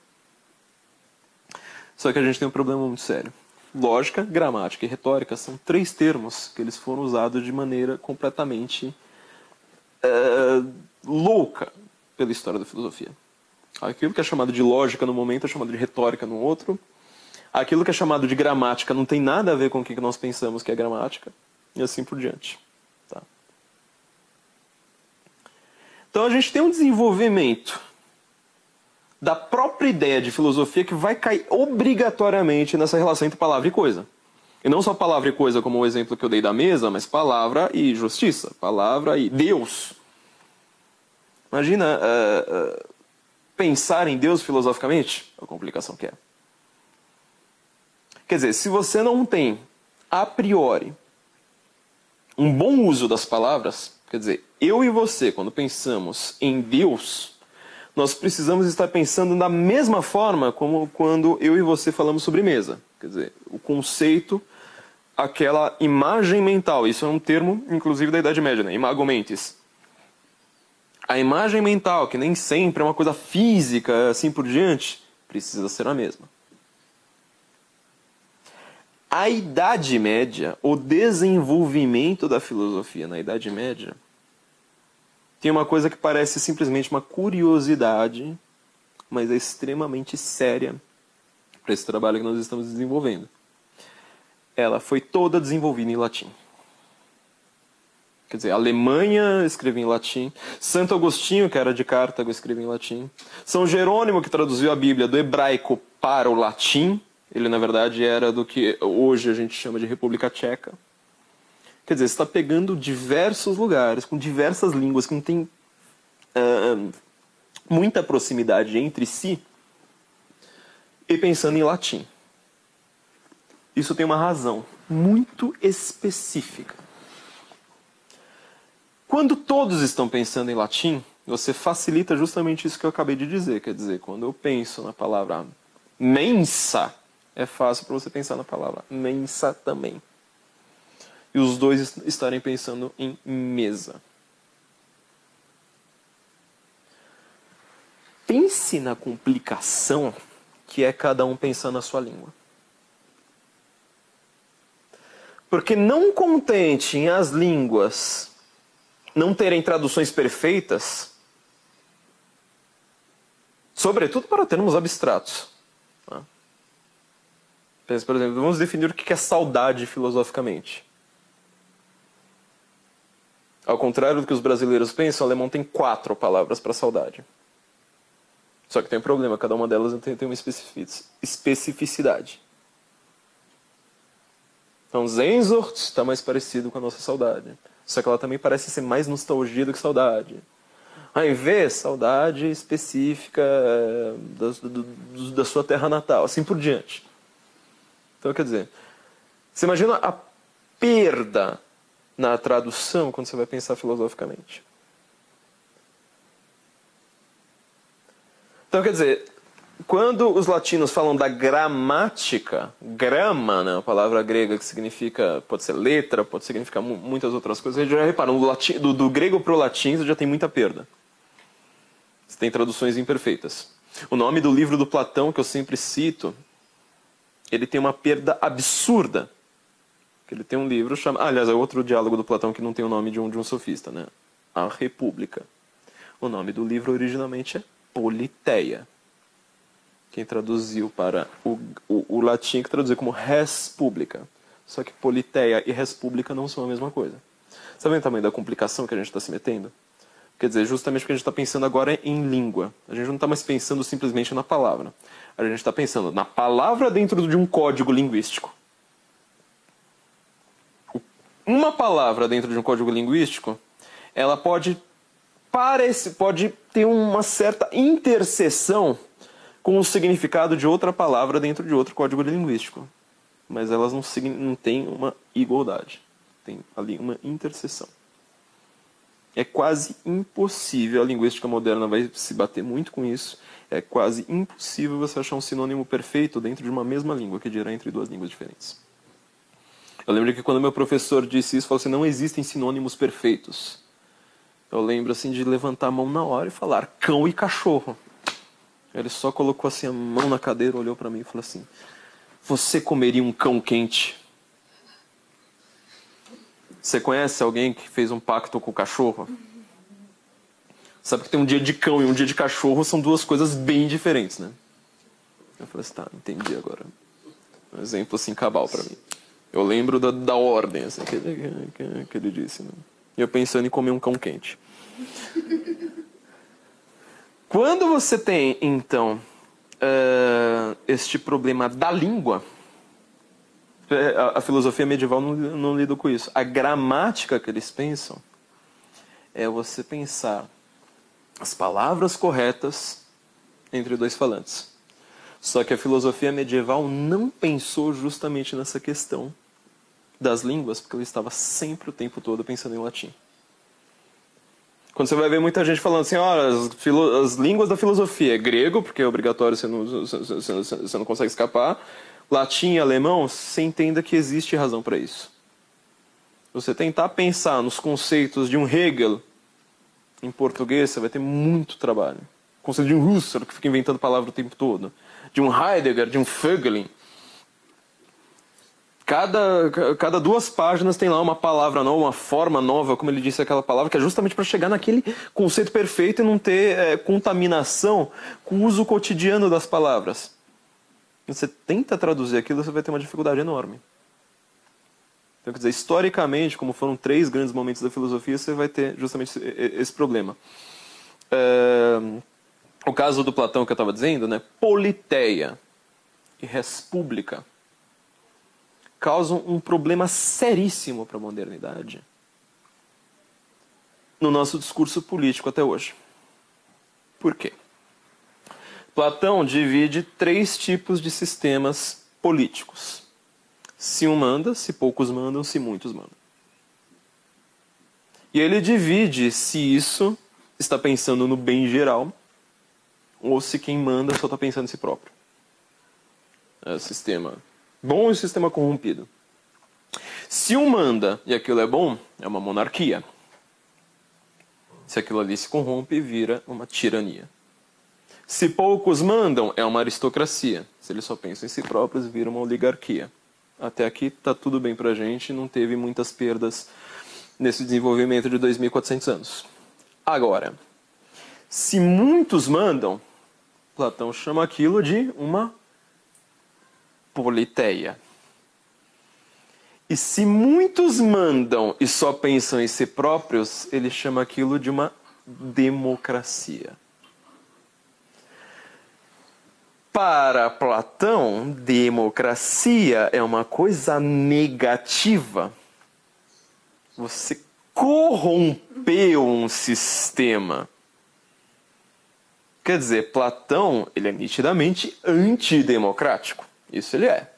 Só que a gente tem um problema muito sério. Lógica, gramática e retórica são três termos que eles foram usados de maneira completamente uh, louca pela história da filosofia. Aquilo que é chamado de lógica no momento é chamado de retórica no outro. Aquilo que é chamado de gramática não tem nada a ver com o que nós pensamos que é gramática. E assim por diante. Tá? Então a gente tem um desenvolvimento da própria ideia de filosofia que vai cair obrigatoriamente nessa relação entre palavra e coisa. E não só palavra e coisa, como o exemplo que eu dei da mesa, mas palavra e justiça, palavra e Deus. Imagina uh, uh, pensar em Deus filosoficamente? A complicação que é. Quer dizer, se você não tem, a priori, um bom uso das palavras, quer dizer, eu e você, quando pensamos em Deus, nós precisamos estar pensando da mesma forma como quando eu e você falamos sobre mesa. Quer dizer, o conceito, aquela imagem mental, isso é um termo, inclusive, da Idade Média, né? imago mentis a imagem mental, que nem sempre é uma coisa física, assim por diante, precisa ser a mesma. A Idade Média, o desenvolvimento da filosofia na Idade Média, tem uma coisa que parece simplesmente uma curiosidade, mas é extremamente séria para esse trabalho que nós estamos desenvolvendo. Ela foi toda desenvolvida em latim. Quer dizer, Alemanha escrevia em latim, Santo Agostinho, que era de Cartago, escrevia em latim, São Jerônimo, que traduziu a Bíblia do hebraico para o latim, ele na verdade era do que hoje a gente chama de República Tcheca. Quer dizer, está pegando diversos lugares, com diversas línguas que não tem uh, muita proximidade entre si, e pensando em latim. Isso tem uma razão muito específica. Quando todos estão pensando em latim, você facilita justamente isso que eu acabei de dizer. Quer dizer, quando eu penso na palavra mensa, é fácil para você pensar na palavra mensa também. E os dois estarem pensando em mesa. Pense na complicação que é cada um pensando na sua língua. Porque não contente em as línguas não terem traduções perfeitas, sobretudo para termos abstratos. Né? Pensa, por exemplo, vamos definir o que é saudade filosoficamente. Ao contrário do que os brasileiros pensam, o alemão tem quatro palavras para saudade. Só que tem um problema, cada uma delas tem, tem uma especificidade. Então, Sehnsucht está mais parecido com a nossa saudade. Só que ela também parece ser mais nostalgia do que saudade. Aí vê saudade específica é, da, do, da sua terra natal, assim por diante. Então, quer dizer, você imagina a perda na tradução quando você vai pensar filosoficamente. Então, quer dizer, quando os latinos falam da gramática, grama, né, a palavra grega que significa, pode ser letra, pode significar muitas outras coisas, já reparam, do, latim, do, do grego para o latim você já tem muita perda. Você tem traduções imperfeitas. O nome do livro do Platão, que eu sempre cito, ele tem uma perda absurda. Ele tem um livro chamado. Ah, aliás, é outro diálogo do Platão que não tem o nome de um, de um sofista, né? A República. O nome do livro originalmente é Politeia quem traduziu para o, o, o latim que traduziu como res publica. Só que politeia e res publica não são a mesma coisa. Sabe o tamanho da complicação que a gente está se metendo? Quer dizer, justamente porque a gente está pensando agora em língua. A gente não está mais pensando simplesmente na palavra. A gente está pensando na palavra dentro de um código linguístico. Uma palavra dentro de um código linguístico, ela pode parece, pode ter uma certa interseção com o significado de outra palavra dentro de outro código linguístico. Mas elas não, não têm uma igualdade. Tem ali uma interseção. É quase impossível, a linguística moderna vai se bater muito com isso, é quase impossível você achar um sinônimo perfeito dentro de uma mesma língua, que dirá entre duas línguas diferentes. Eu lembro que quando meu professor disse isso, falou assim, não existem sinônimos perfeitos. Eu lembro assim de levantar a mão na hora e falar cão e cachorro. Ele só colocou assim a mão na cadeira, olhou para mim e falou assim: Você comeria um cão quente? Você conhece alguém que fez um pacto com o cachorro? Sabe que tem um dia de cão e um dia de cachorro são duas coisas bem diferentes, né? Eu falei assim: Tá, entendi agora. Um exemplo assim cabal para mim. Eu lembro da, da ordem assim, que, que, que ele disse. Né? E eu pensando em comer um cão quente. Quando você tem, então, uh, este problema da língua, é, a, a filosofia medieval não, não lida com isso. A gramática que eles pensam é você pensar as palavras corretas entre dois falantes. Só que a filosofia medieval não pensou justamente nessa questão das línguas, porque ela estava sempre o tempo todo pensando em latim. Quando você vai ver muita gente falando assim, ó, as, as, línguas da filosofia é grego, porque é obrigatório, você não, você, você não consegue escapar. Latim e alemão, você entenda que existe razão para isso. Você tentar pensar nos conceitos de um Hegel em português, você vai ter muito trabalho. O conceito de um Husserl, que fica inventando palavra o tempo todo. De um Heidegger, de um Fögelin. Cada, cada duas páginas tem lá uma palavra nova, uma forma nova, como ele disse aquela palavra, que é justamente para chegar naquele conceito perfeito e não ter é, contaminação com o uso cotidiano das palavras. Você tenta traduzir aquilo, você vai ter uma dificuldade enorme. Então, quer dizer, historicamente, como foram três grandes momentos da filosofia, você vai ter justamente esse problema. É, o caso do Platão que eu estava dizendo, né? Politeia e República causam um problema seríssimo para a modernidade no nosso discurso político até hoje. Por quê? Platão divide três tipos de sistemas políticos se um manda, se poucos mandam, se muitos mandam. E ele divide se isso está pensando no bem geral ou se quem manda só está pensando em si próprio. É o sistema bom e o sistema corrompido. Se um manda e aquilo é bom, é uma monarquia. Se aquilo ali se corrompe, vira uma tirania. Se poucos mandam, é uma aristocracia. Se eles só pensam em si próprios, vira uma oligarquia até aqui está tudo bem para a gente, não teve muitas perdas nesse desenvolvimento de 2.400 anos. Agora, se muitos mandam, Platão chama aquilo de uma politeia. E se muitos mandam e só pensam em si próprios, ele chama aquilo de uma democracia. Para Platão, democracia é uma coisa negativa. Você corrompeu um sistema. Quer dizer, Platão ele é nitidamente antidemocrático. Isso ele é.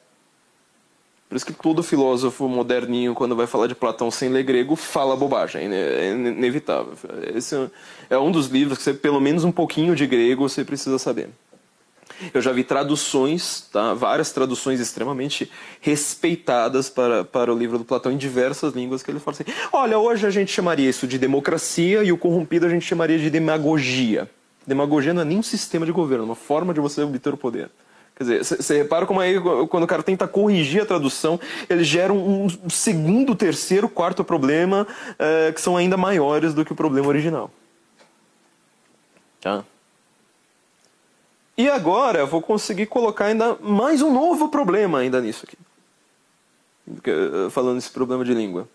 Por isso que todo filósofo moderninho, quando vai falar de Platão sem ler grego, fala bobagem. É inevitável. Esse é um dos livros que você, pelo menos um pouquinho de grego, você precisa saber. Eu já vi traduções, tá? várias traduções extremamente respeitadas para, para o livro do Platão em diversas línguas, que ele fala assim: olha, hoje a gente chamaria isso de democracia e o corrompido a gente chamaria de demagogia. Demagogia não é nem um sistema de governo, é uma forma de você obter o poder. Quer dizer, você repara como aí, quando o cara tenta corrigir a tradução, ele gera um segundo, terceiro, quarto problema é, que são ainda maiores do que o problema original. Tá? E agora eu vou conseguir colocar ainda mais um novo problema ainda nisso aqui. Eh, falando desse problema de língua.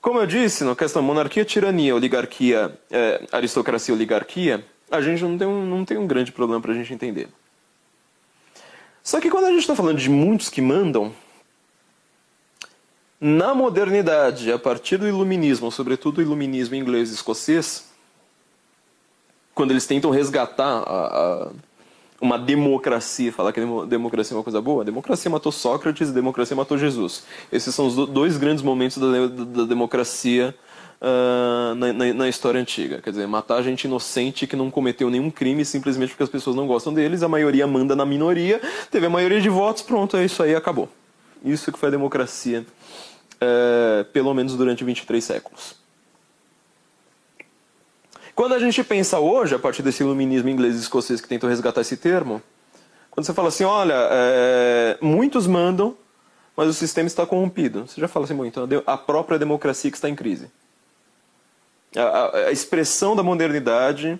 Como eu disse, na questão monarquia, tirania, oligarquia, é, aristocracia, oligarquia, a gente não tem um, não tem um grande problema para a gente entender. Só que quando a gente está falando de muitos que mandam, na modernidade, a partir do iluminismo, sobretudo o iluminismo inglês e escocês, quando eles tentam resgatar a, a, uma democracia, falar que democracia é uma coisa boa, a democracia matou Sócrates, a democracia matou Jesus. Esses são os dois grandes momentos da, da, da democracia uh, na, na, na, história antiga. Quer dizer, matar gente inocente que não cometeu nenhum crime simplesmente porque as pessoas não gostam deles, a maioria manda na minoria, teve a maioria de votos, pronto, é isso aí, acabou. Isso que foi a democracia, uh, pelo menos durante 23 séculos. Quando a gente pensa hoje, a partir desse iluminismo inglês e escocês que tentou resgatar esse termo, quando você fala assim, olha, é, muitos mandam, mas o sistema está corrompido. Você já fala assim, muito, então a própria democracia que está em crise. A, a, expressão da modernidade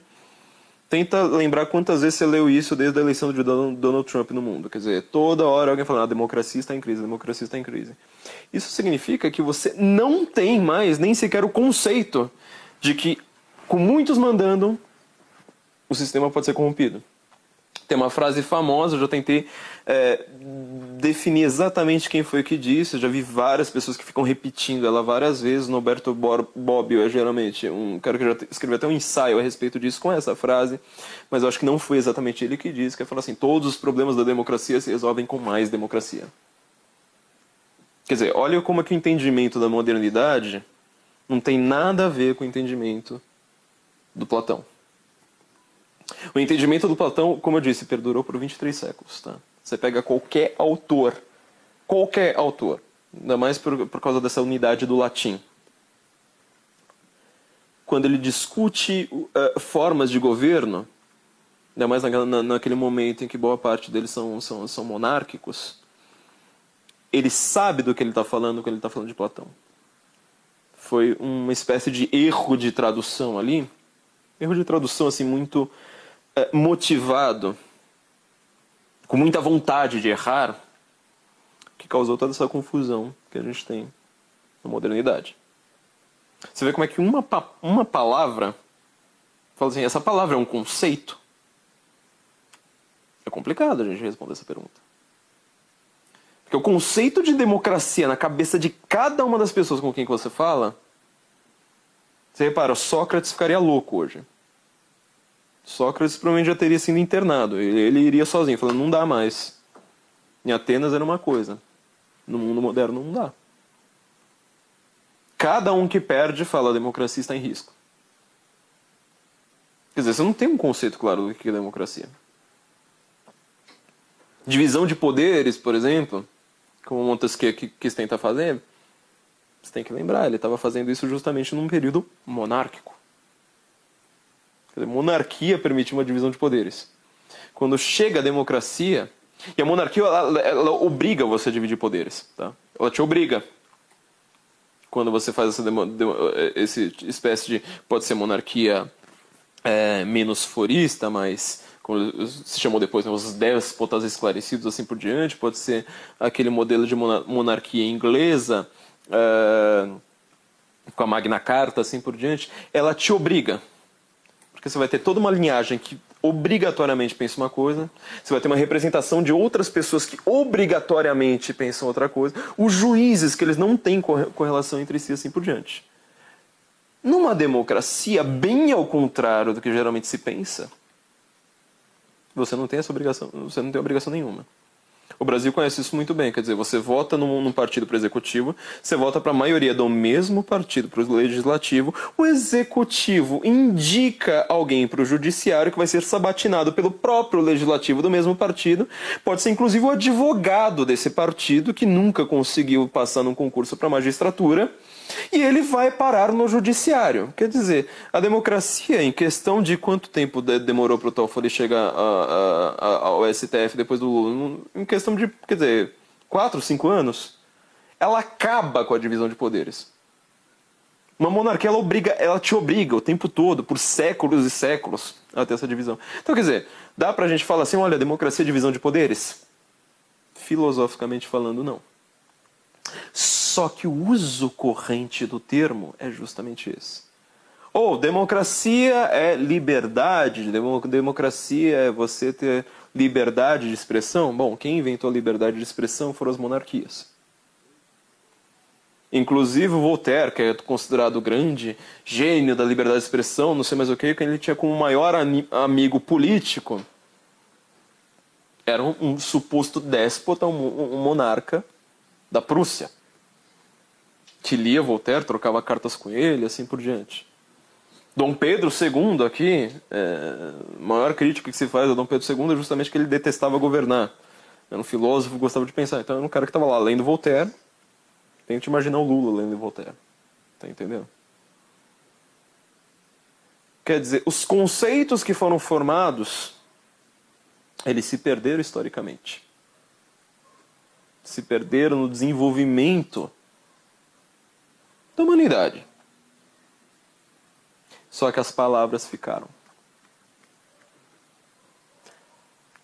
tenta lembrar quantas vezes você leu isso desde a eleição de Donald Trump no mundo. Quer dizer, toda hora alguém falando, ah, a democracia está em crise, a democracia está em crise. Isso significa que você não tem mais nem sequer o conceito de que com muitos mandando, o sistema pode ser corrompido. Tem uma frase famosa, eu já tentei é, definir exatamente quem foi que disse, eu já vi várias pessoas que ficam repetindo ela várias vezes. Noberto Bobbio é geralmente um cara que já escreveu até um ensaio a respeito disso com essa frase, mas eu acho que não foi exatamente ele que disse, que é falar assim, todos os problemas da democracia se resolvem com mais democracia. Quer dizer, olha como é que o entendimento da modernidade não tem nada a ver com o entendimento do Platão. O entendimento do Platão, como eu disse, perdurou por 23 séculos. Tá? Você pega qualquer autor, qualquer autor, ainda mais por, por causa dessa unidade do latim. Quando ele discute uh, formas de governo, ainda mais na, na, naquele momento em que boa parte deles são, são, são monárquicos, ele sabe do que ele está falando quando ele está falando de Platão. Foi uma espécie de erro de tradução ali, erro de tradução assim muito motivado, com muita vontade de errar, que causou toda essa confusão que a gente tem na modernidade. Você vê como é que uma, uma palavra, fala assim, essa palavra é um conceito? É complicado a gente responder essa pergunta. Porque o conceito de democracia na cabeça de cada uma das pessoas com quem você fala, você repara, Sócrates ficaria louco hoje. Sócrates provavelmente já teria sido internado. Ele, ele iria sozinho, falando, não dá mais. Em Atenas era uma coisa. No mundo moderno não dá. Cada um que perde fala a democracia está em risco. Quer dizer, você não tem um conceito claro do que é democracia. Divisão de poderes, por exemplo, como Montesquieu quis tentar fazer, você tem que lembrar, ele estava fazendo isso justamente num período monárquico. Dizer, monarquia permite uma divisão de poderes. Quando chega a democracia, e a monarquia ela, ela obriga você a dividir poderes, tá? Ela te obriga. Quando você faz essa demo, demo, esse espécie de pode ser monarquia é, menos forista, mas como se chamou depois, né, os déspotas esclarecidos, assim por diante, pode ser aquele modelo de monarquia inglesa, uh, com a Magna Carta, assim por diante, ela te obriga. Porque você vai ter toda uma linhagem que obrigatoriamente pensa uma coisa, você vai ter uma representação de outras pessoas que obrigatoriamente pensam outra coisa, os juízes que eles não têm correlação entre si, assim por diante. Numa democracia, bem ao contrário do que geralmente se pensa, você não tem essa obrigação, você não tem obrigação nenhuma. O Brasil conhece isso muito bem, quer dizer, você vota num, num partido para o executivo, você vota para a maioria do mesmo partido para o legislativo, o executivo indica alguém para o judiciário que vai ser sabatinado pelo próprio legislativo do mesmo partido, pode ser inclusive o advogado desse partido que nunca conseguiu passar num concurso para magistratura e ele vai parar no judiciário. Quer dizer, a democracia, em questão de quanto tempo demorou para o Toffoli chegar a, a, a, ao STF depois do Lula, em questão de, quer dizer, quatro, cinco anos, ela acaba com a divisão de poderes. Uma monarquia, ela, obriga, ela te obriga o tempo todo, por séculos e séculos, a ter essa divisão. Então, quer dizer, dá pra gente falar assim, olha, democracia é divisão de poderes? Filosoficamente falando, não. Só que o uso corrente do termo é justamente esse. Ou democracia é liberdade, democracia é você ter liberdade de expressão. Bom, quem inventou a liberdade de expressão foram as monarquias. Inclusive o Voltaire, que é considerado o grande gênio da liberdade de expressão, não sei mais o que, que ele tinha como maior amigo político, era um, um suposto déspota, um, um monarca da Prússia que lia Voltaire, trocava cartas com ele, assim por diante. Dom Pedro II aqui, é, maior crítica que se faz a Dom Pedro II é justamente que ele detestava governar. Era um filósofo gostava de pensar. Então era um cara que estava lá lendo Voltaire. Tente imaginar o Lula lendo Voltaire. Tá entendendo? Quer dizer, os conceitos que foram formados, eles se perderam historicamente. Se perderam no desenvolvimento da humanidade. Só que as palavras ficaram.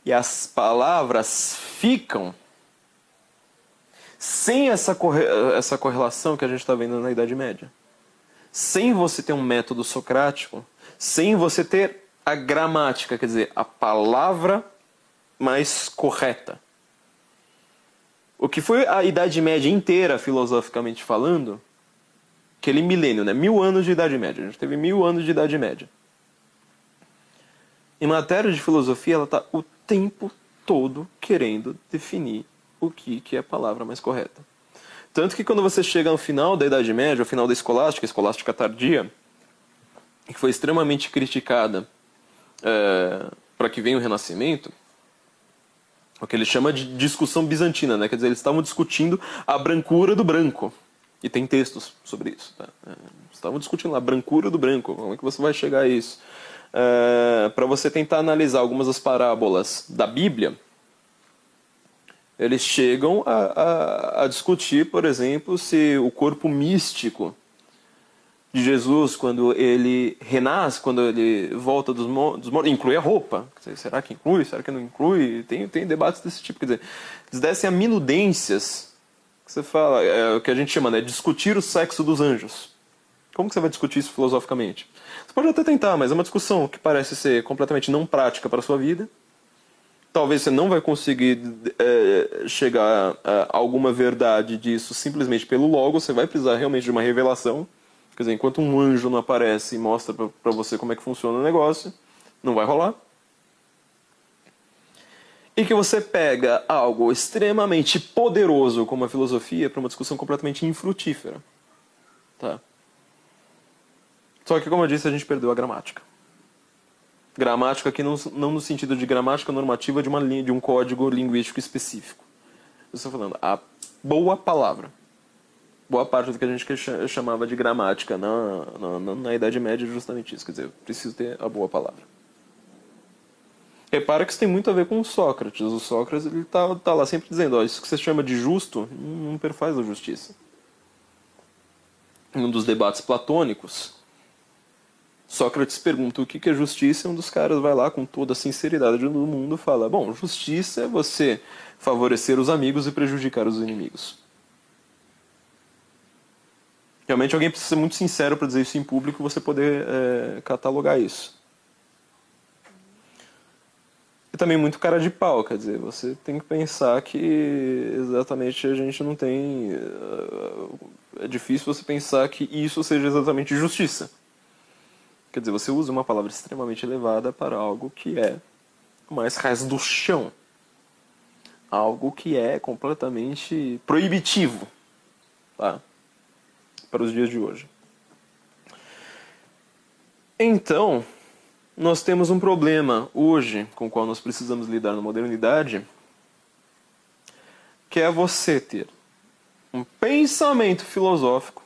E as palavras ficam sem essa, corre essa correlação que a gente está vendo na Idade Média. Sem você ter um método socrático, sem você ter a gramática, quer dizer, a palavra mais correta. O que foi a Idade Média inteira, filosoficamente falando, aquele milênio, né? mil anos de Idade Média. A gente teve mil anos de Idade Média. Em matéria de filosofia, ela está o tempo todo querendo definir o que, que é a palavra mais correta. Tanto que quando você chega no final da Idade Média, ao final da escolástica, a escolástica tardia, que foi extremamente criticada é, para que venha o Renascimento, o que ele chama de discussão bizantina, né? quer dizer, eles estavam discutindo a brancura do branco. E tem textos sobre isso. Tá? É, estavam discutindo lá, brancura do branco, como é que você vai chegar a isso? É, Para você tentar analisar algumas das parábolas da Bíblia, Eles chegam a, a, a discutir, por exemplo, se o corpo místico de Jesus, quando ele renasce, quando ele volta dos, mortos, inclui a roupa. será que inclui? Será que não inclui? Tem, tem debates desse tipo. Quer dizer, eles descem a minudências que você fala, é o que a gente chama, né? Discutir o sexo dos anjos. Como que você vai discutir isso filosoficamente? Você pode até tentar, mas é uma discussão que parece ser completamente não prática para a sua vida. Talvez você não vai conseguir é, chegar a alguma verdade disso simplesmente pelo logo, você vai precisar realmente de uma revelação Quer dizer, enquanto um anjo não aparece e mostra para você como é que funciona o negócio, não vai rolar. E que você pega algo extremamente poderoso como a filosofia para uma discussão completamente infrutífera. Tá? Só que, como eu disse, a gente perdeu a gramática. Gramática aqui não, não no sentido de gramática normativa de, uma de um código linguístico específico. Eu estou falando a boa palavra boa parte do que a gente chamava de gramática na, na, na Idade Média é justamente isso. Quer dizer, preciso ter a boa palavra. Repara que isso tem muito a ver com o Sócrates. O Sócrates ele tá, tá lá sempre dizendo, ó, isso que você chama de justo não perfaz a justiça. Em um dos debates platônicos, Sócrates pergunta o que é justiça e um dos caras vai lá com toda a sinceridade do mundo fala, bom, justiça é você favorecer os amigos e prejudicar os inimigos. Realmente alguém precisa ser muito sincero para dizer isso em público e você poder é, catalogar isso. E também muito cara de pau, quer dizer, você tem que pensar que exatamente a gente não tem. É, é difícil você pensar que isso seja exatamente justiça. Quer dizer, você usa uma palavra extremamente elevada para algo que é mais raiz do chão. Algo que é completamente proibitivo. Tá? para os dias de hoje. Então, nós temos um problema hoje com o qual nós precisamos lidar na modernidade, que é você ter um pensamento filosófico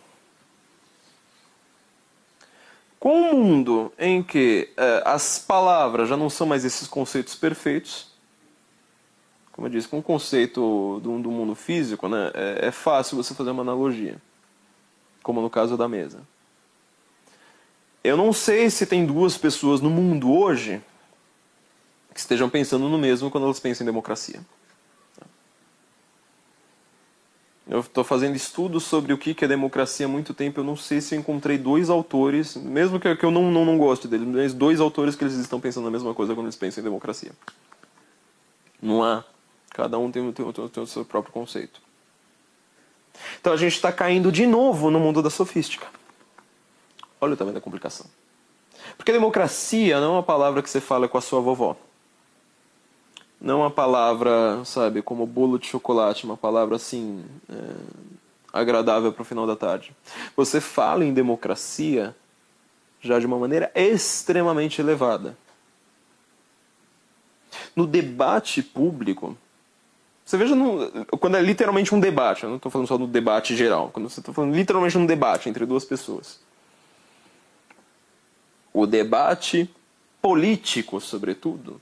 com um mundo em que eh, as palavras já não são mais esses conceitos perfeitos. Como eu disse, com o conceito do, do mundo físico, né, é, é fácil você fazer uma analogia como no caso da mesa. Eu não sei se tem duas pessoas no mundo hoje que estejam pensando no mesmo quando elas pensam em democracia. Eu estou fazendo estudos sobre o que é democracia há muito tempo. Eu não sei se eu encontrei dois autores, mesmo que eu não, não, não goste deles, mas dois autores que eles estão pensando na mesma coisa quando eles pensam em democracia. Não há. Cada um tem, tem, tem, tem o seu próprio conceito. Então a gente está caindo de novo no mundo da sofística. Olha o tamanho da complicação. Porque democracia não é uma palavra que você fala com a sua vovó. Não é uma palavra, sabe, como bolo de chocolate, uma palavra assim, é, agradável para o final da tarde. Você fala em democracia já de uma maneira extremamente elevada. No debate público, você veja no, quando é literalmente um debate, eu não estou falando só no debate geral, quando você está falando literalmente um debate entre duas pessoas. O debate político, sobretudo,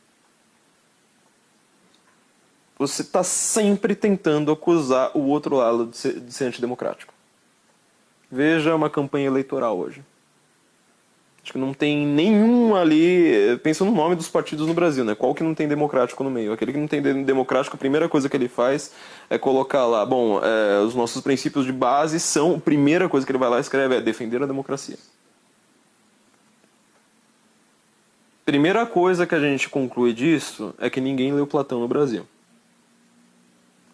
você está sempre tentando acusar o outro lado de ser, de ser antidemocrático. Veja uma campanha eleitoral hoje. Acho que não tem nenhum ali. Pensa no nome dos partidos no Brasil, né? Qual que não tem democrático no meio? Aquele que não tem democrático, a primeira coisa que ele faz é colocar lá, bom, é, os nossos princípios de base são. A primeira coisa que ele vai lá e escreve é defender a democracia. Primeira coisa que a gente conclui disso é que ninguém leu Platão no Brasil.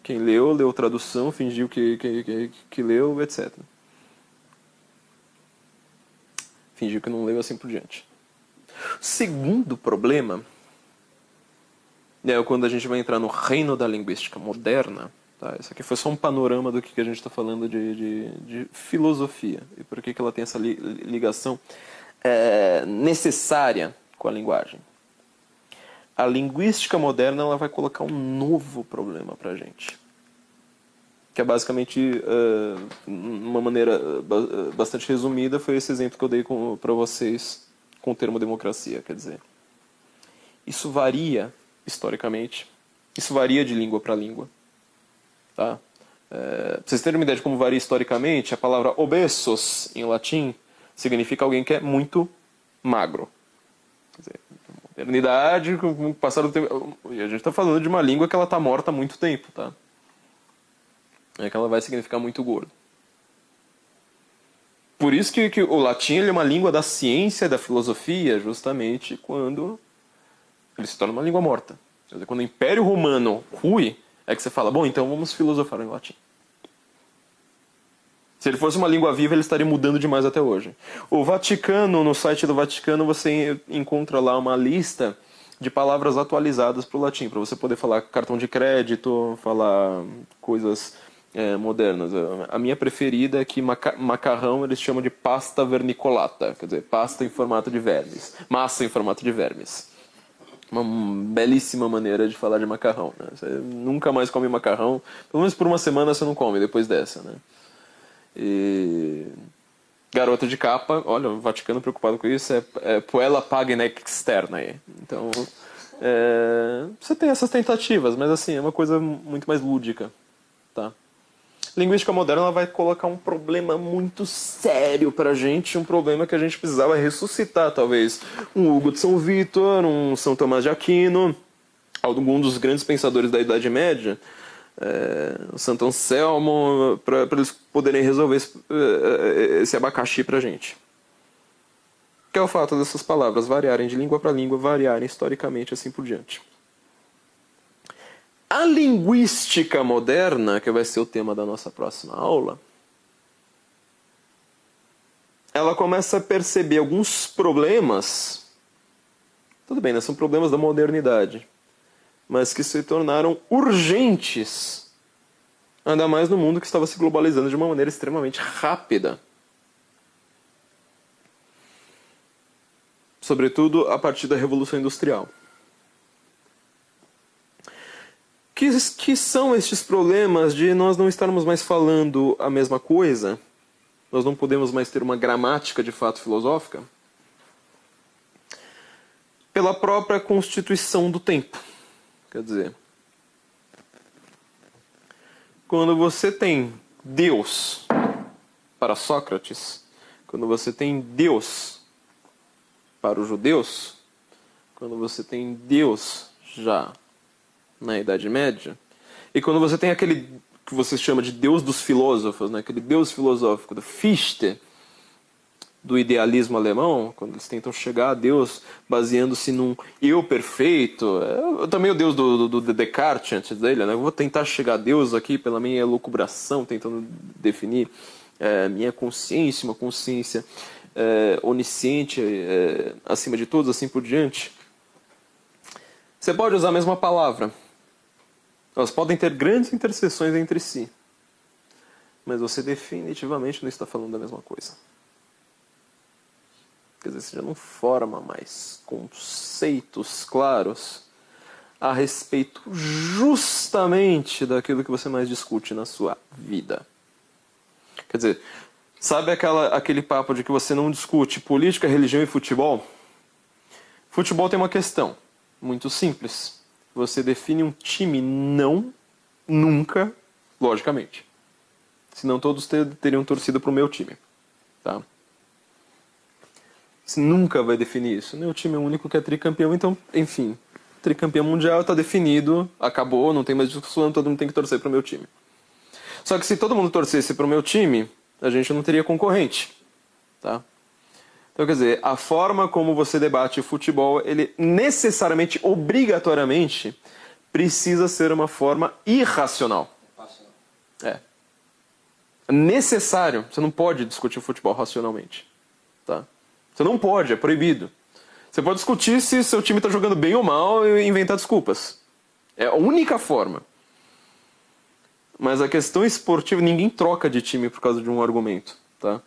Quem leu, leu tradução, fingiu que, que, que, que leu, etc fingiu que não leu assim por diante. Segundo problema é quando a gente vai entrar no reino da linguística moderna. Tá? Isso aqui foi só um panorama do que a gente está falando de, de, de, filosofia e por que, que ela tem essa li, ligação é, necessária com a linguagem. A linguística moderna ela vai colocar um novo problema para a gente que é basicamente uh, uma maneira bastante resumida foi esse exemplo que eu dei para vocês com o termo democracia, quer dizer, isso varia historicamente, isso varia de língua para língua. Tá? Vocês terem uma ideia de como varia historicamente, a palavra obesos em latim significa alguém que é muito magro. Modernidade, com o passar do tempo. E a gente está falando de uma língua que ela está morta há muito tempo, tá? É que ela vai significar muito gordo. Por isso que, que o latim é uma língua da ciência, da filosofia, justamente quando ele se torna uma língua morta. Quando o Império Romano rui, é que você fala, bom, então vamos filosofar em latim. Se ele fosse uma língua viva, ele estaria mudando demais até hoje. O Vaticano, no site do Vaticano, você encontra lá uma lista de palavras atualizadas para o latim, para você poder falar cartão de crédito, falar coisas é, modernas. A minha preferida é que maca macarrão eles chamam de pasta vernicolata, quer dizer, pasta em formato de vermes, massa em formato de vermes. Uma belíssima maneira de falar de macarrão. Né? Você nunca mais come macarrão, pelo menos por uma semana você não come depois dessa. Né? E... Garota de capa, olha, o Vaticano preocupado com isso, é, é Puella Pagna Externa. Então, é, você tem essas tentativas, mas assim, é uma coisa muito mais lúdica. Tá? Linguística moderna ela vai colocar um problema muito sério pra gente, um problema que a gente precisava ressuscitar, talvez. Um Hugo de São Vitor, um São Tomás de Aquino, algum dos grandes pensadores da Idade Média, é, Santo Anselmo, para eles poderem resolver esse, é, esse abacaxi para a gente. Que é o fato dessas palavras variarem de língua para língua, variarem historicamente assim por diante. A linguística moderna, que vai ser o tema da nossa próxima aula, ela começa a perceber alguns problemas. Tudo bem, né? são problemas da modernidade mas que se tornaram urgentes, ainda mais no mundo que estava se globalizando de uma maneira extremamente rápida. Sobretudo a partir da Revolução Industrial. Que, que são estes problemas de nós não estarmos mais falando a mesma coisa? Nós não podemos mais ter uma gramática de fato filosófica? Pela própria constituição do tempo. Quer dizer, quando você tem Deus para Sócrates, quando você tem Deus para os judeus, quando você tem Deus já na Idade Média, e quando você tem aquele que você chama de Deus dos filósofos, né? aquele Deus filosófico do Fichte, do idealismo alemão, quando eles tentam chegar a Deus baseando-se num eu perfeito. É, também o Deus do, do, do Descartes antes dele, né? Eu vou tentar chegar a Deus aqui pela minha elucubração, tentando definir é, minha consciência, uma consciência é, onisciente é, acima de todos, assim por diante. Você pode usar a mesma palavra. Elas podem ter grandes interseções entre si. Mas você definitivamente não está falando da mesma coisa. Quer dizer, você já não forma mais conceitos claros a respeito justamente daquilo que você mais discute na sua vida. Quer dizer, sabe aquela, aquele papo de que você não discute política, religião e futebol? Futebol tem uma questão muito simples. Você define um time não, nunca, logicamente. Senão todos teriam torcido para o meu time. Tá? Você nunca vai definir isso. Né? O time é o único que é tricampeão, então, enfim. Tricampeão mundial está definido, acabou, não tem mais discussão, todo mundo tem que torcer para o meu time. Só que se todo mundo torcesse para o meu time, a gente não teria concorrente. Tá? Então, quer dizer, a forma como você debate futebol, ele necessariamente, obrigatoriamente, precisa ser uma forma irracional. É. é necessário. Você não pode discutir futebol racionalmente. Tá? Você não pode, é proibido. Você pode discutir se seu time está jogando bem ou mal e inventar desculpas. É a única forma. Mas a questão esportiva, ninguém troca de time por causa de um argumento, tá?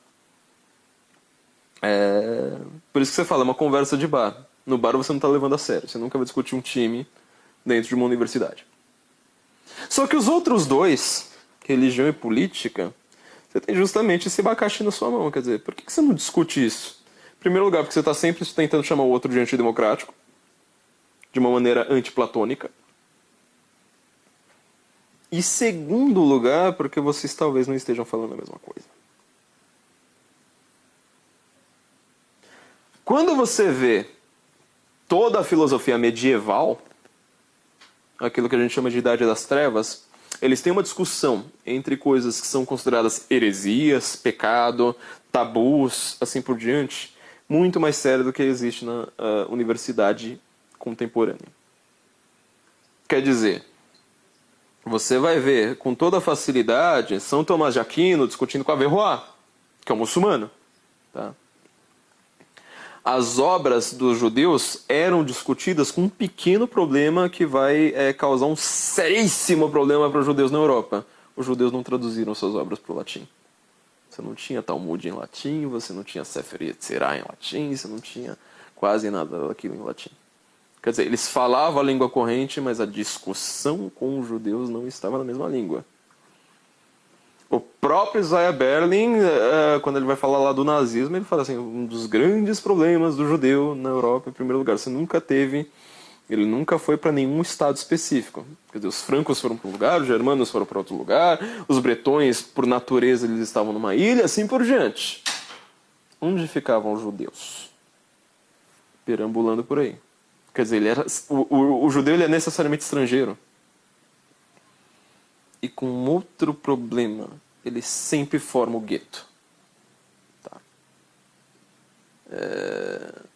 É... Por isso que você fala, é uma conversa de bar. No bar você não está levando a sério. Você nunca vai discutir um time dentro de uma universidade. Só que os outros dois, religião e política, você tem justamente esse abacaxi na sua mão. Quer dizer, por que você não discute isso? Primeiro lugar, porque você está sempre tentando chamar o outro de antidemocrático, de uma maneira antiplatônica. E segundo lugar, porque vocês talvez não estejam falando a mesma coisa. Quando você vê toda a filosofia medieval, aquilo que a gente chama de Idade das Trevas, eles têm uma discussão entre coisas que são consideradas heresias, pecado, tabus, assim por diante, muito mais séria do que existe na uh, universidade contemporânea. Quer dizer, você vai ver com toda facilidade São Tomás de Aquino discutindo com Averroes, que é um muçulmano. Tá? As obras dos judeus eram discutidas com um pequeno problema que vai é, causar um seríssimo problema para os judeus na Europa. Os judeus não traduziram suas obras para o latim. Você não tinha Talmud em latim, você não tinha Sefer Yetzirah em latim, você não tinha quase nada daquilo em latim. Quer dizer, eles falavam a língua corrente, mas a discussão com os judeus não estava na mesma língua. O próprio Isaiah Berlin, eh, quando ele vai falar lá do nazismo, ele fala assim, um dos grandes problemas do judeu na Europa, em primeiro lugar, você nunca teve ele nunca foi para nenhum estado específico. Quer dizer, os francos foram para um lugar, os germanos foram para outro lugar, os bretões, por natureza, eles estavam numa ilha, assim por diante. Onde ficavam os judeus? Perambulando por aí. Quer dizer, ele era, o, o, o judeu ele é necessariamente estrangeiro. E com outro problema, ele sempre forma o gueto. Tá. É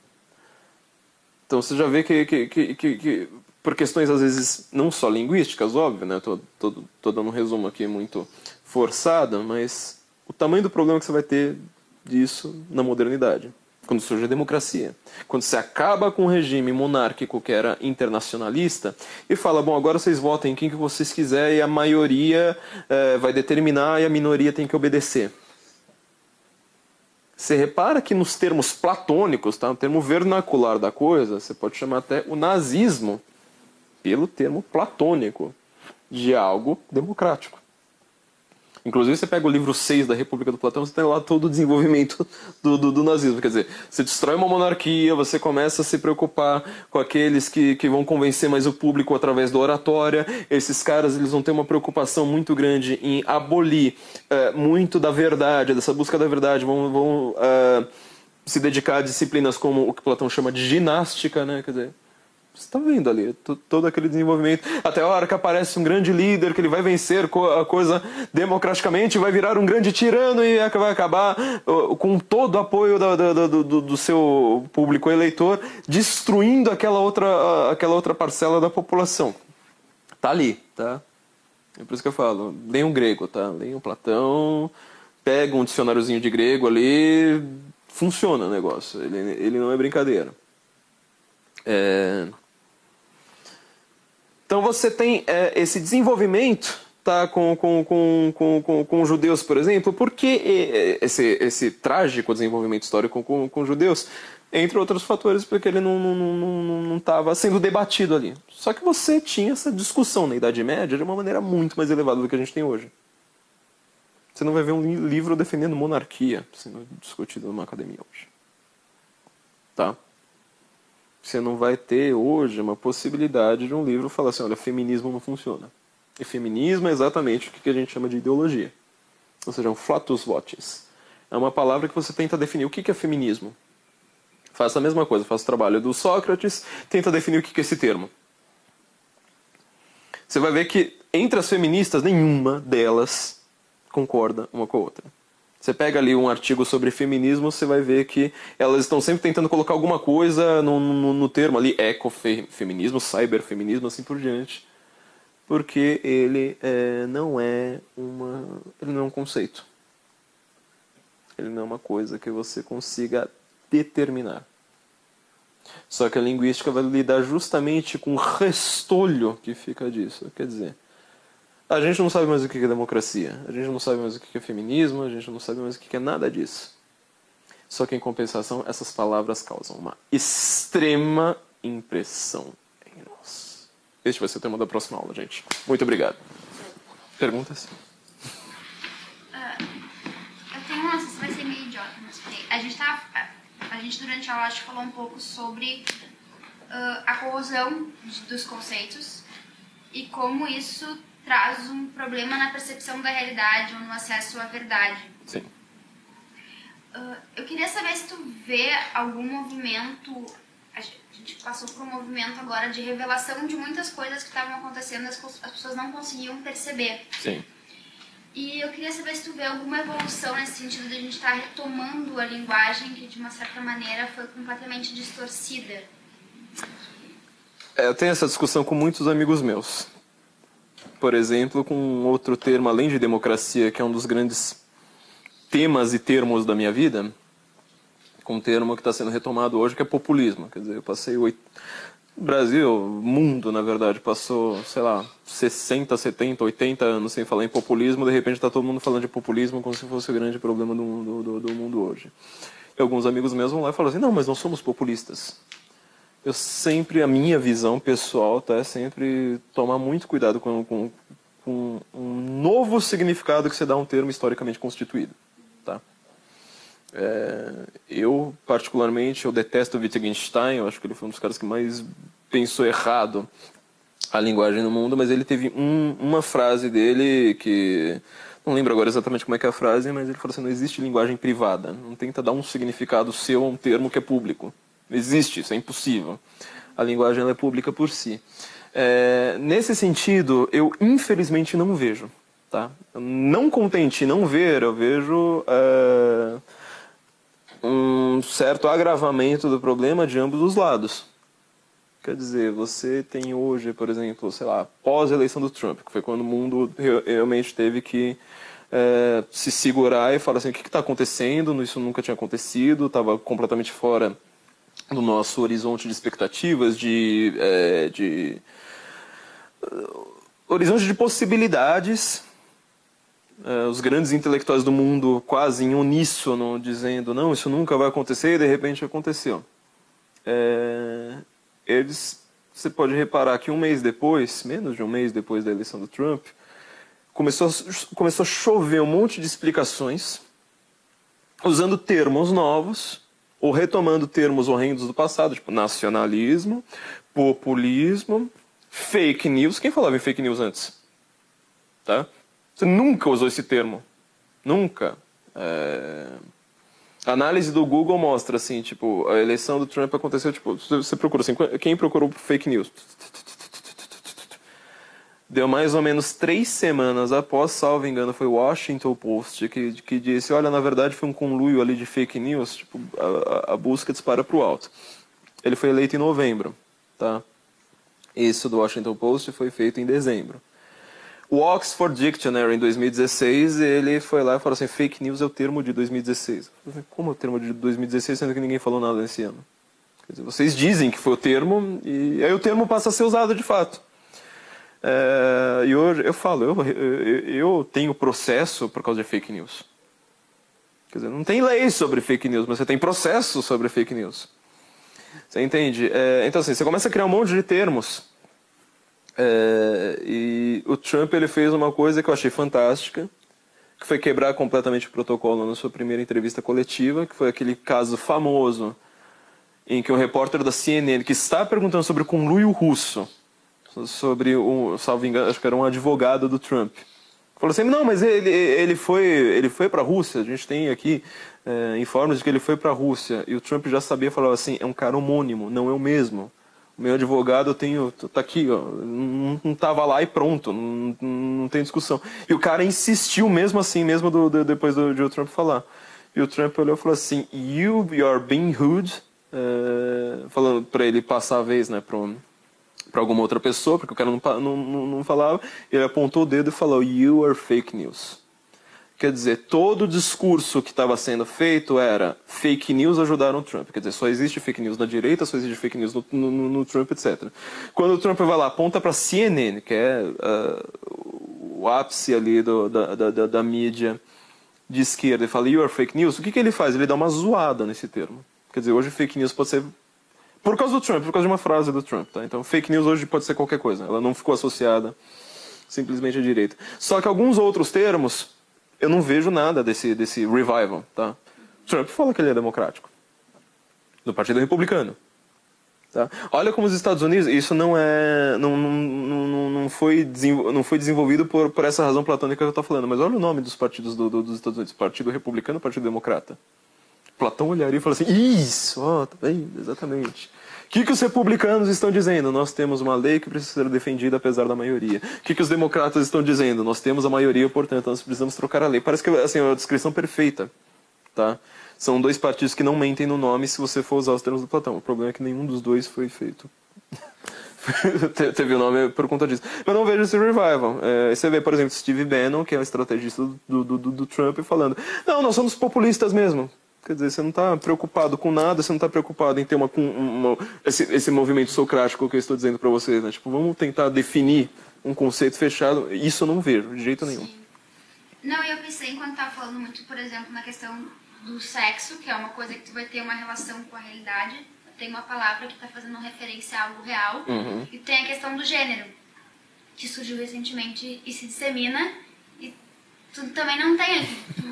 então você já vê que, que, que, que, por questões às vezes não só linguísticas, óbvio, né? Tô, tô, tô dando um resumo aqui muito forçado, mas o tamanho do problema que você vai ter disso na modernidade. Quando surge a democracia. Quando você acaba com o regime monárquico que era internacionalista e fala, bom, agora vocês votem quem que vocês quiserem e a maioria é, vai determinar e a minoria tem que obedecer. Você repara que nos termos platônicos, tá? no termo vernacular da coisa, você pode chamar até o nazismo pelo termo platônico de algo democrático. Inclusive, você pega o livro 6 da República do Platão, você tem lá todo o desenvolvimento do, do, do, nazismo. Quer dizer, você destrói uma monarquia, você começa a se preocupar com aqueles que, que vão convencer mais o público através da oratória. Esses caras eles vão ter uma preocupação muito grande em abolir é, muito da verdade, dessa busca da verdade. Vão, vão é, se dedicar a disciplinas como o que Platão chama de ginástica, né? Quer dizer, você está vendo ali todo aquele desenvolvimento. Até a hora que aparece um grande líder, que ele vai vencer a coisa democraticamente, vai virar um grande tirano e vai acabar com todo o apoio do, do, seu público eleitor, destruindo aquela outra, aquela outra parcela da população. Tá ali, tá? É por isso que eu falo, leiam um grego, tá? Leiam um Platão, pega um dicionáriozinho de grego ali, funciona o negócio. Ele, ele não é brincadeira. É... Então você tem é, esse desenvolvimento tá, com, com, com, com, com, com os judeus, por exemplo, porque esse, esse trágico desenvolvimento histórico com, com os judeus, entre outros fatores, porque ele não estava não, não, não, não sendo debatido ali. Só que você tinha essa discussão na Idade Média de uma maneira muito mais elevada do que a gente tem hoje. Você não vai ver um livro defendendo monarquia sendo discutido numa academia hoje. Tá? Você não vai ter hoje uma possibilidade de um livro falar assim, olha, feminismo não funciona. E feminismo é exatamente o que a gente chama de ideologia. Ou seja, um flatus votis. É uma palavra que você tenta definir o que é feminismo. Faça a mesma coisa, faça o trabalho do Sócrates, tenta definir o que é esse termo. Você vai ver que entre as feministas, nenhuma delas concorda uma com a outra. Você pega ali um artigo sobre feminismo, você vai ver que elas estão sempre tentando colocar alguma coisa no, no, no termo ali, ecofeminismo, cyberfeminismo, assim por diante. Porque ele é, não é uma. ele não é um conceito. Ele não é uma coisa que você consiga determinar. Só que a linguística vai lidar justamente com o restolho que fica disso. Quer dizer, a gente não sabe mais o que é democracia, a gente não sabe mais o que é feminismo, a gente não sabe mais o que é nada disso. Só que, em compensação, essas palavras causam uma extrema impressão em nós. Este vai ser o tema da próxima aula, gente. Muito obrigado. Perguntas? Eu tenho uma, isso vai ser meio idiota, mas a gente tá, a gente durante a aula acho, falou um pouco sobre uh, a corrosão dos conceitos e como isso traz um problema na percepção da realidade ou no acesso à verdade. Sim. Uh, eu queria saber se tu vê algum movimento. A gente passou por um movimento agora de revelação de muitas coisas que estavam acontecendo, as, as pessoas não conseguiam perceber. Sim. E eu queria saber se tu vê alguma evolução nesse sentido de a gente estar tá retomando a linguagem que, de uma certa maneira, foi completamente distorcida. É, eu tenho essa discussão com muitos amigos meus. Por exemplo, com outro termo, além de democracia, que é um dos grandes temas e termos da minha vida, com um termo que está sendo retomado hoje, que é populismo. Quer dizer, eu passei oito Brasil, mundo, na verdade, passou, sei lá, 60, 70, 80 anos sem falar em populismo, de repente está todo mundo falando de populismo como se fosse o grande problema do, do, do mundo hoje. E alguns amigos meus vão lá e falam assim, não, mas não somos populistas. Eu sempre, a minha visão pessoal tá, é sempre tomar muito cuidado com, com, com um novo significado que você dá a um termo historicamente constituído. Tá? É, eu, particularmente, eu detesto Wittgenstein, eu acho que ele foi um dos caras que mais pensou errado a linguagem no mundo, mas ele teve um, uma frase dele que... Não lembro agora exatamente como é que é a frase, mas ele falou assim, não existe linguagem privada. Não tenta dar um significado seu a um termo que é público. Existe, isso é impossível. A linguagem é pública por si. É, nesse sentido, eu infelizmente não vejo. Tá? Não contente não ver, eu vejo... É um certo agravamento do problema de ambos os lados. Quer dizer, você tem hoje, por exemplo, sei lá, pós-eleição do Trump, que foi quando o mundo realmente teve que é, se segurar e falar assim, o que está acontecendo? Isso nunca tinha acontecido, estava completamente fora do nosso horizonte de expectativas, de, é, de uh, horizonte de possibilidades uh, os grandes intelectuais do mundo quase em uníssono dizendo não, isso nunca vai acontecer e de repente aconteceu. É, eles, você pode reparar que um mês depois, menos de um mês depois da eleição do Trump, começou começou a chover um monte de explicações usando termos novos ou retomando termos horrendos do passado, tipo nacionalismo, populismo, fake news. Quem falava em fake news antes? Tá? Você nunca usou esse termo. Nunca. É... A análise do Google mostra assim, tipo, a eleição do Trump aconteceu, tipo, você procura assim, quem procurou fake news? Deu mais ou menos três semanas após, salvo engano, foi o Washington Post que, que disse, olha, na verdade foi um conluio ali de fake news, tipo, a, a busca dispara para o alto. Ele foi eleito em novembro, tá? Isso do Washington Post foi feito em dezembro. O Oxford Dictionary, em 2016, ele foi lá e falou assim, fake news é o termo de 2016. Como é o termo de 2016, sendo que ninguém falou nada nesse ano? Quer dizer, vocês dizem que foi o termo, e aí o termo passa a ser usado de fato. É, e hoje, eu falo, eu, eu, tenho processo por causa de fake news. Quer dizer, não tem lei sobre fake news, mas você tem processo sobre fake news. Você entende? É, então, assim, você começa a criar um monte de termos é, e o Trump ele fez uma coisa que eu achei fantástica, que foi quebrar completamente o protocolo na sua primeira entrevista coletiva, que foi aquele caso famoso em que um repórter da CNN que está perguntando sobre o conluio russo, sobre o, salvo engano, acho que era um advogado do Trump, falou assim, não, mas ele, ele foi, ele foi para a Rússia, a gente tem aqui é, informes de que ele foi para a Rússia, e o Trump já sabia, falava assim, é um cara homônimo, não é o mesmo meu advogado eu tenho tá aqui ó não, não tava lá e pronto não, não tem discussão. E o cara insistiu mesmo assim mesmo do, do, depois do, de o Trump falar. E o Trump olhou e falou assim you are being rude uh, falando para ele passar a vez né para para alguma outra pessoa porque o cara não, não, não, falava ele apontou o dedo e falou you are fake news Quer dizer, todo o discurso que estava sendo feito era fake news ajudaram o Trump. Quer dizer, só existe fake news na direita, só existe fake news no, no, no Trump, etc. Quando o Trump vai lá, aponta para CNN, que é uh, o ápice ali do, da, da, da, mídia de esquerda, e fala, you are fake news, o que, que ele faz? Ele dá uma zoada nesse termo. Quer dizer, hoje fake news pode ser por causa do Trump, por causa de uma frase do Trump. Tá? Então, fake news hoje pode ser qualquer coisa. Ela não ficou associada simplesmente à direita. Só que alguns outros termos eu não vejo nada desse, desse revival, tá? Trump fala que ele é democrático. Do Partido Republicano. Tá? Olha como os Estados Unidos, isso não é. não, não, não, não, foi, não foi desenvolvido por, por essa razão platônica que eu estou falando, mas olha o nome dos partidos do, do, dos Estados Unidos: Partido Republicano e Partido Democrata. Platão olharia e falaria assim: Isso, ó, tá exatamente. O que, que os republicanos estão dizendo? Nós temos uma lei que precisa ser defendida apesar da maioria. O que, que os democratas estão dizendo? Nós temos a maioria, portanto, nós precisamos trocar a lei. Parece que assim, é uma descrição perfeita. Tá? São dois partidos que não mentem no nome se você for usar os termos do Platão. O problema é que nenhum dos dois foi feito. Teve o nome por conta disso. Mas não vejo esse revival. É, você vê, por exemplo, Steve Bannon, que é o estrategista do, do, do, do Trump, falando: Não, nós somos populistas mesmo. Quer dizer, você não está preocupado com nada, você não está preocupado em ter uma, uma esse, esse, movimento socrático que eu estou dizendo para vocês. Né? Tipo, vamos tentar definir um conceito fechado. Isso eu não vejo, de jeito nenhum. Sim. Não, eu pensei enquanto estava falando muito, por exemplo, na questão do sexo, que é uma coisa que tu vai ter uma relação com a realidade. Tem uma palavra que está fazendo referência a algo real. Uhum. E tem a questão do gênero, que surgiu recentemente e se dissemina. Tu também não tem.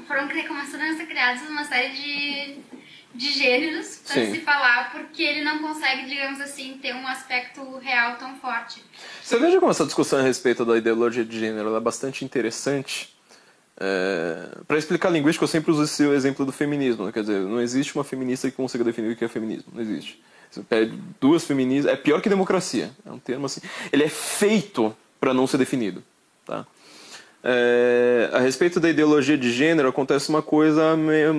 Foram começando a ser criados uma série de, de gêneros para se falar, porque ele não consegue, digamos assim, ter um aspecto real tão forte. Você veja como essa discussão a respeito da ideologia de gênero é bastante interessante é, para explicar a linguística, eu sempre uso esse exemplo do feminismo. Né? Quer dizer, não existe uma feminista que consiga definir o que é feminismo. Não existe. Você pede duas feministas. É pior que democracia. É um termo assim. Ele é feito para não ser definido. Tá? É, a respeito da ideologia de gênero, acontece uma coisa meio,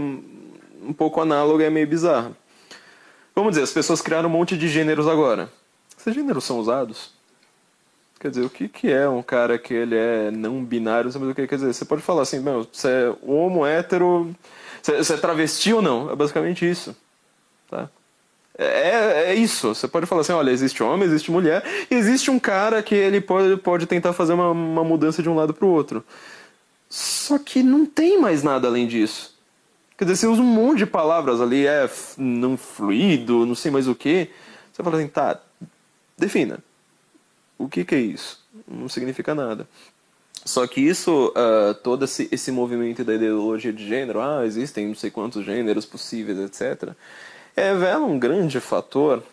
um pouco análoga e meio bizarra. Vamos dizer, as pessoas criaram um monte de gêneros agora. Esses gêneros são usados? Quer dizer, o que, que é um cara que ele é não binário? Sabe o que quer dizer? Você pode falar assim, meu, você é homo, hétero, você é travesti ou não? É basicamente isso. Tá? É, é isso. Você pode falar assim, olha, existe homem, existe mulher, e existe um cara que ele pode, pode tentar fazer uma, uma mudança de um lado para o outro. Só que não tem mais nada além disso. Quer dizer, você usa um monte de palavras ali, é não fluido, não sei mais o que. Você fala assim, tá, defina. O que, que é isso? Não significa nada. Só que isso, uh, todo esse, esse movimento da ideologia de gênero, ah, existem não sei quantos gêneros possíveis, etc., revela um grande fator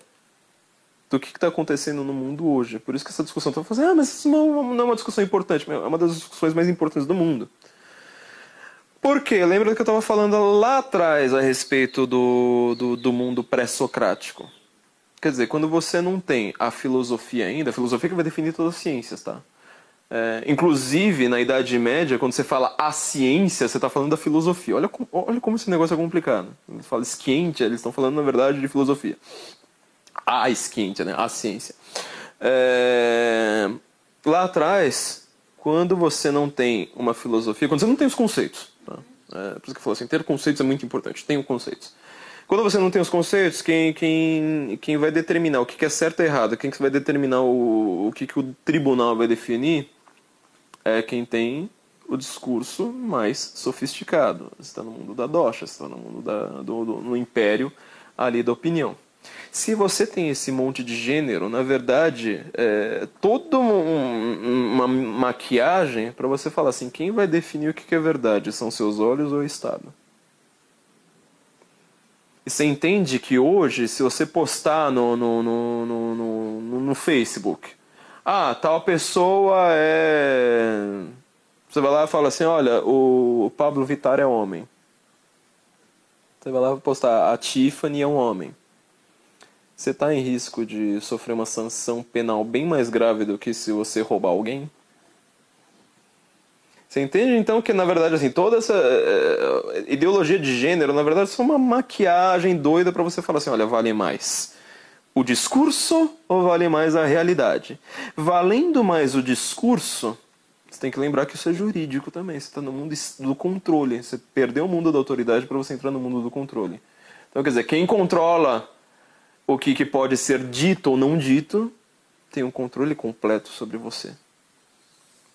do que está acontecendo no mundo hoje. Por isso que essa discussão está fazendo, ah, mas isso não, não é uma discussão importante, é uma das discussões mais importantes do mundo. Por quê? Lembra que eu estava falando lá atrás a respeito do, do, do mundo pré-socrático? Quer dizer, quando você não tem a filosofia ainda, a filosofia que vai definir todas as ciências, tá? É, inclusive, na Idade Média, quando você fala a ciência, você está falando da filosofia. Olha, olha como esse negócio é complicado. Eles falam esquente, eles estão falando, na verdade, de filosofia. A esquente, né? A ciência. É, lá atrás, quando você não tem uma filosofia, quando você não tem os conceitos, tá? é, por isso que eu falo assim, ter conceitos é muito importante, tenha conceitos. Quando você não tem os conceitos, quem, quem, quem vai determinar o que é certo e errado, quem vai determinar o, o que, que o tribunal vai definir, é quem tem o discurso mais sofisticado. Você está no mundo da doxa, você está no mundo da, do, do, no império ali da opinião. Se você tem esse monte de gênero, na verdade, é toda um, uma maquiagem para você falar assim: quem vai definir o que é verdade? São seus olhos ou o Estado? E você entende que hoje, se você postar no, no, no, no, no, no Facebook, ah, tal pessoa é. Você vai lá e fala assim: olha, o Pablo Vittar é homem. Você vai lá postar: a Tiffany é um homem. Você está em risco de sofrer uma sanção penal bem mais grave do que se você roubar alguém? Você entende então que na verdade assim toda essa uh, ideologia de gênero na verdade é só uma maquiagem doida para você falar assim, olha, vale mais o discurso ou vale mais a realidade? Valendo mais o discurso, você tem que lembrar que isso é jurídico também. Você está no mundo do controle. Você perdeu o mundo da autoridade para você entrar no mundo do controle. Então, quer dizer, quem controla o que, que pode ser dito ou não dito tem um controle completo sobre você.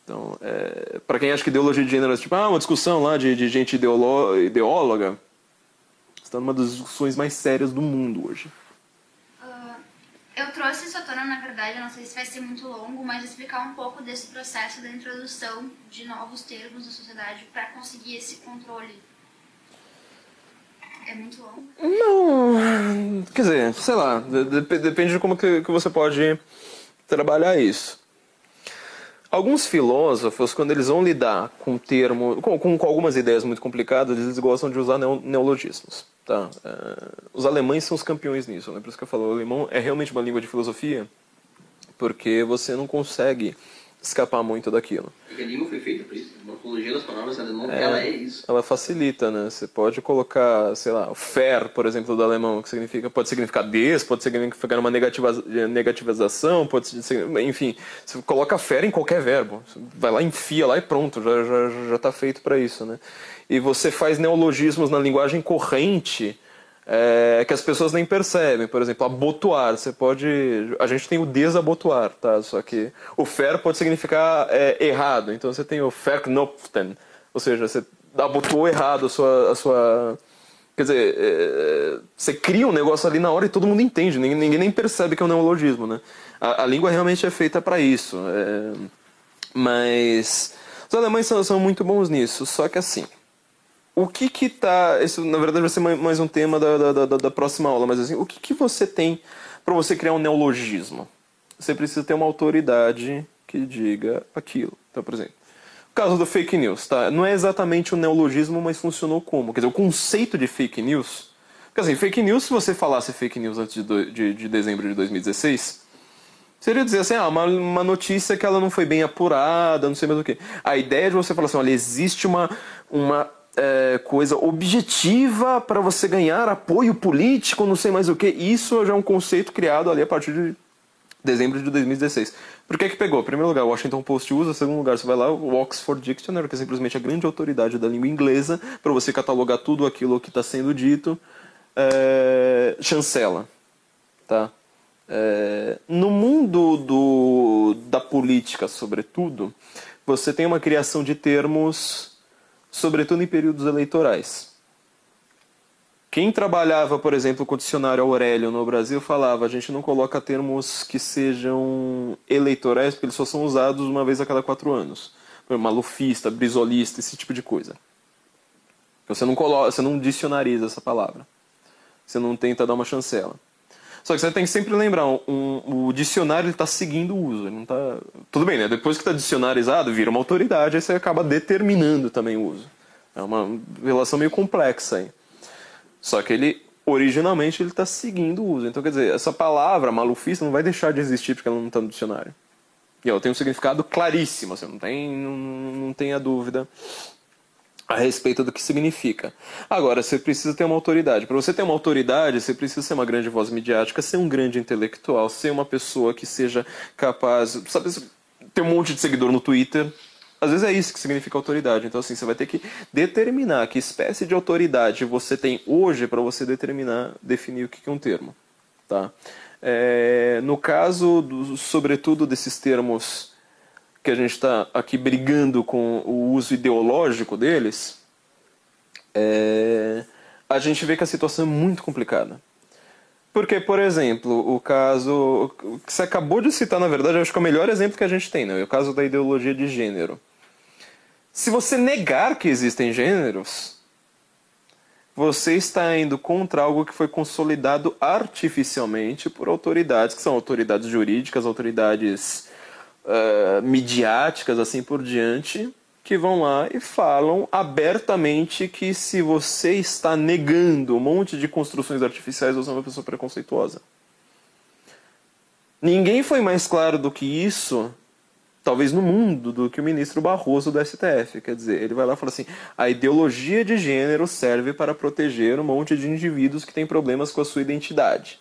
Então, é, para quem acha que ideologia de gênero é tipo, ah, uma discussão lá de, de gente ideolo, ideóloga, está numa das discussões mais sérias do mundo hoje. Eu trouxe isso à tona, na verdade, não sei se vai ser muito longo, mas explicar um pouco desse processo da introdução de novos termos na sociedade para conseguir esse controle. É muito longo. Não, quer dizer, sei lá, de- de- depende de como que, que você pode trabalhar isso. Alguns filósofos, quando eles vão lidar com termo, com, com, com algumas ideias muito complicadas, eles gostam de usar neo- neologismos. Tá? É, os alemães são os campeões nisso, né? por isso que eu falo, o alemão é realmente uma língua de filosofia, porque você não consegue escapar muito daquilo. Porque a língua foi feita para isso. A morfologia das palavras alemão, ela é isso. Ela facilita, né? Você pode colocar, sei lá, o fer, por exemplo, do alemão, que significa, pode significar des, pode significar uma negativa, negativização, pode enfim, você coloca fer em qualquer verbo. Você vai lá, enfia lá e pronto, já já já está feito para isso, né? E você faz neologismos na linguagem corrente é, que as pessoas nem percebem. Por exemplo, abotoar. Você pode. A gente tem o desabotoar, tá? Só que o fer pode significar é, errado. Então você tem o verknopften. Ou seja, você abotoou errado a sua. A sua quer dizer, é, você cria um negócio ali na hora e todo mundo entende. Ninguém, ninguém nem percebe que é um neologismo, né? A, a língua realmente é feita para isso. é, mas. Os alemães são, são muito bons nisso. Só que assim o que que tá isso na verdade vai ser mai- mais um tema da, da, da, da próxima aula mas assim o que que você tem para você criar um neologismo? Você precisa ter uma autoridade que diga aquilo. Então por exemplo o caso do fake news tá? Não é exatamente um neologismo mas funcionou como? Quer dizer o conceito de fake news porque assim fake news se você falasse fake news antes de, do- de, de dezembro de 2016 Seria dizer assim, ah, uma, uma notícia que ela não foi bem apurada, não sei mais o que. A ideia de você falar assim, olha, existe uma, uma é, coisa objetiva para você ganhar apoio político, não sei mais o que. Isso já é um conceito criado ali a partir de dezembro de 2016. Por que que pegou? Em primeiro lugar, o Washington Post usa. Em segundo lugar, você vai lá, o Oxford Dictionary, que é simplesmente a grande autoridade da língua inglesa, para você catalogar tudo aquilo que está sendo dito, é, chancela. Tá? É, no mundo do, da política, sobretudo, você tem uma criação de termos, sobretudo em períodos eleitorais. Quem trabalhava, por exemplo, com o dicionário Aurélio no Brasil falava: a gente não coloca termos que sejam eleitorais, porque eles só são usados uma vez a cada quatro anos. Malufista, brisolista, esse tipo de coisa. Você não, coloca, você não dicionariza essa palavra. Você não tenta dar uma chancela. Só que você tem que sempre lembrar, um, o dicionário está seguindo o uso. Ele não tá... Tudo bem, né? Depois que está dicionarizado, vira uma autoridade, aí você acaba determinando também o uso. É uma relação meio complexa aí. Só que ele, originalmente, ele está seguindo o uso. Então, quer dizer, essa palavra malufista não vai deixar de existir porque ela não está no dicionário. E ela tem um significado claríssimo, você não tem, não, não tenha dúvida a respeito do que significa. Agora, você precisa ter uma autoridade. Para você ter uma autoridade, você precisa ser uma grande voz midiática, ser um grande intelectual, ser uma pessoa que seja capaz, sabe, ter um monte de seguidor no Twitter. Às vezes é isso que significa autoridade. Então, assim, você vai ter que determinar que espécie de autoridade você tem hoje para você determinar, definir o que é um termo. Tá? É, no caso, do, sobretudo, desses termos que a gente está aqui brigando com o uso ideológico deles, é, a gente vê que a situação é muito complicada. Porque, por exemplo, o caso que você acabou de citar, na verdade, acho que é o melhor exemplo que a gente tem, né? o caso da ideologia de gênero. Se você negar que existem gêneros, você está indo contra algo que foi consolidado artificialmente por autoridades, que são autoridades jurídicas, autoridades eh, midiáticas, assim por diante, que vão lá e falam abertamente que se você está negando um monte de construções artificiais, você é uma pessoa preconceituosa. Ninguém foi mais claro do que isso, talvez no mundo, do que o ministro Barroso do STF. Quer dizer, ele vai lá e fala assim: a ideologia de gênero serve para proteger um monte de indivíduos que têm problemas com a sua identidade.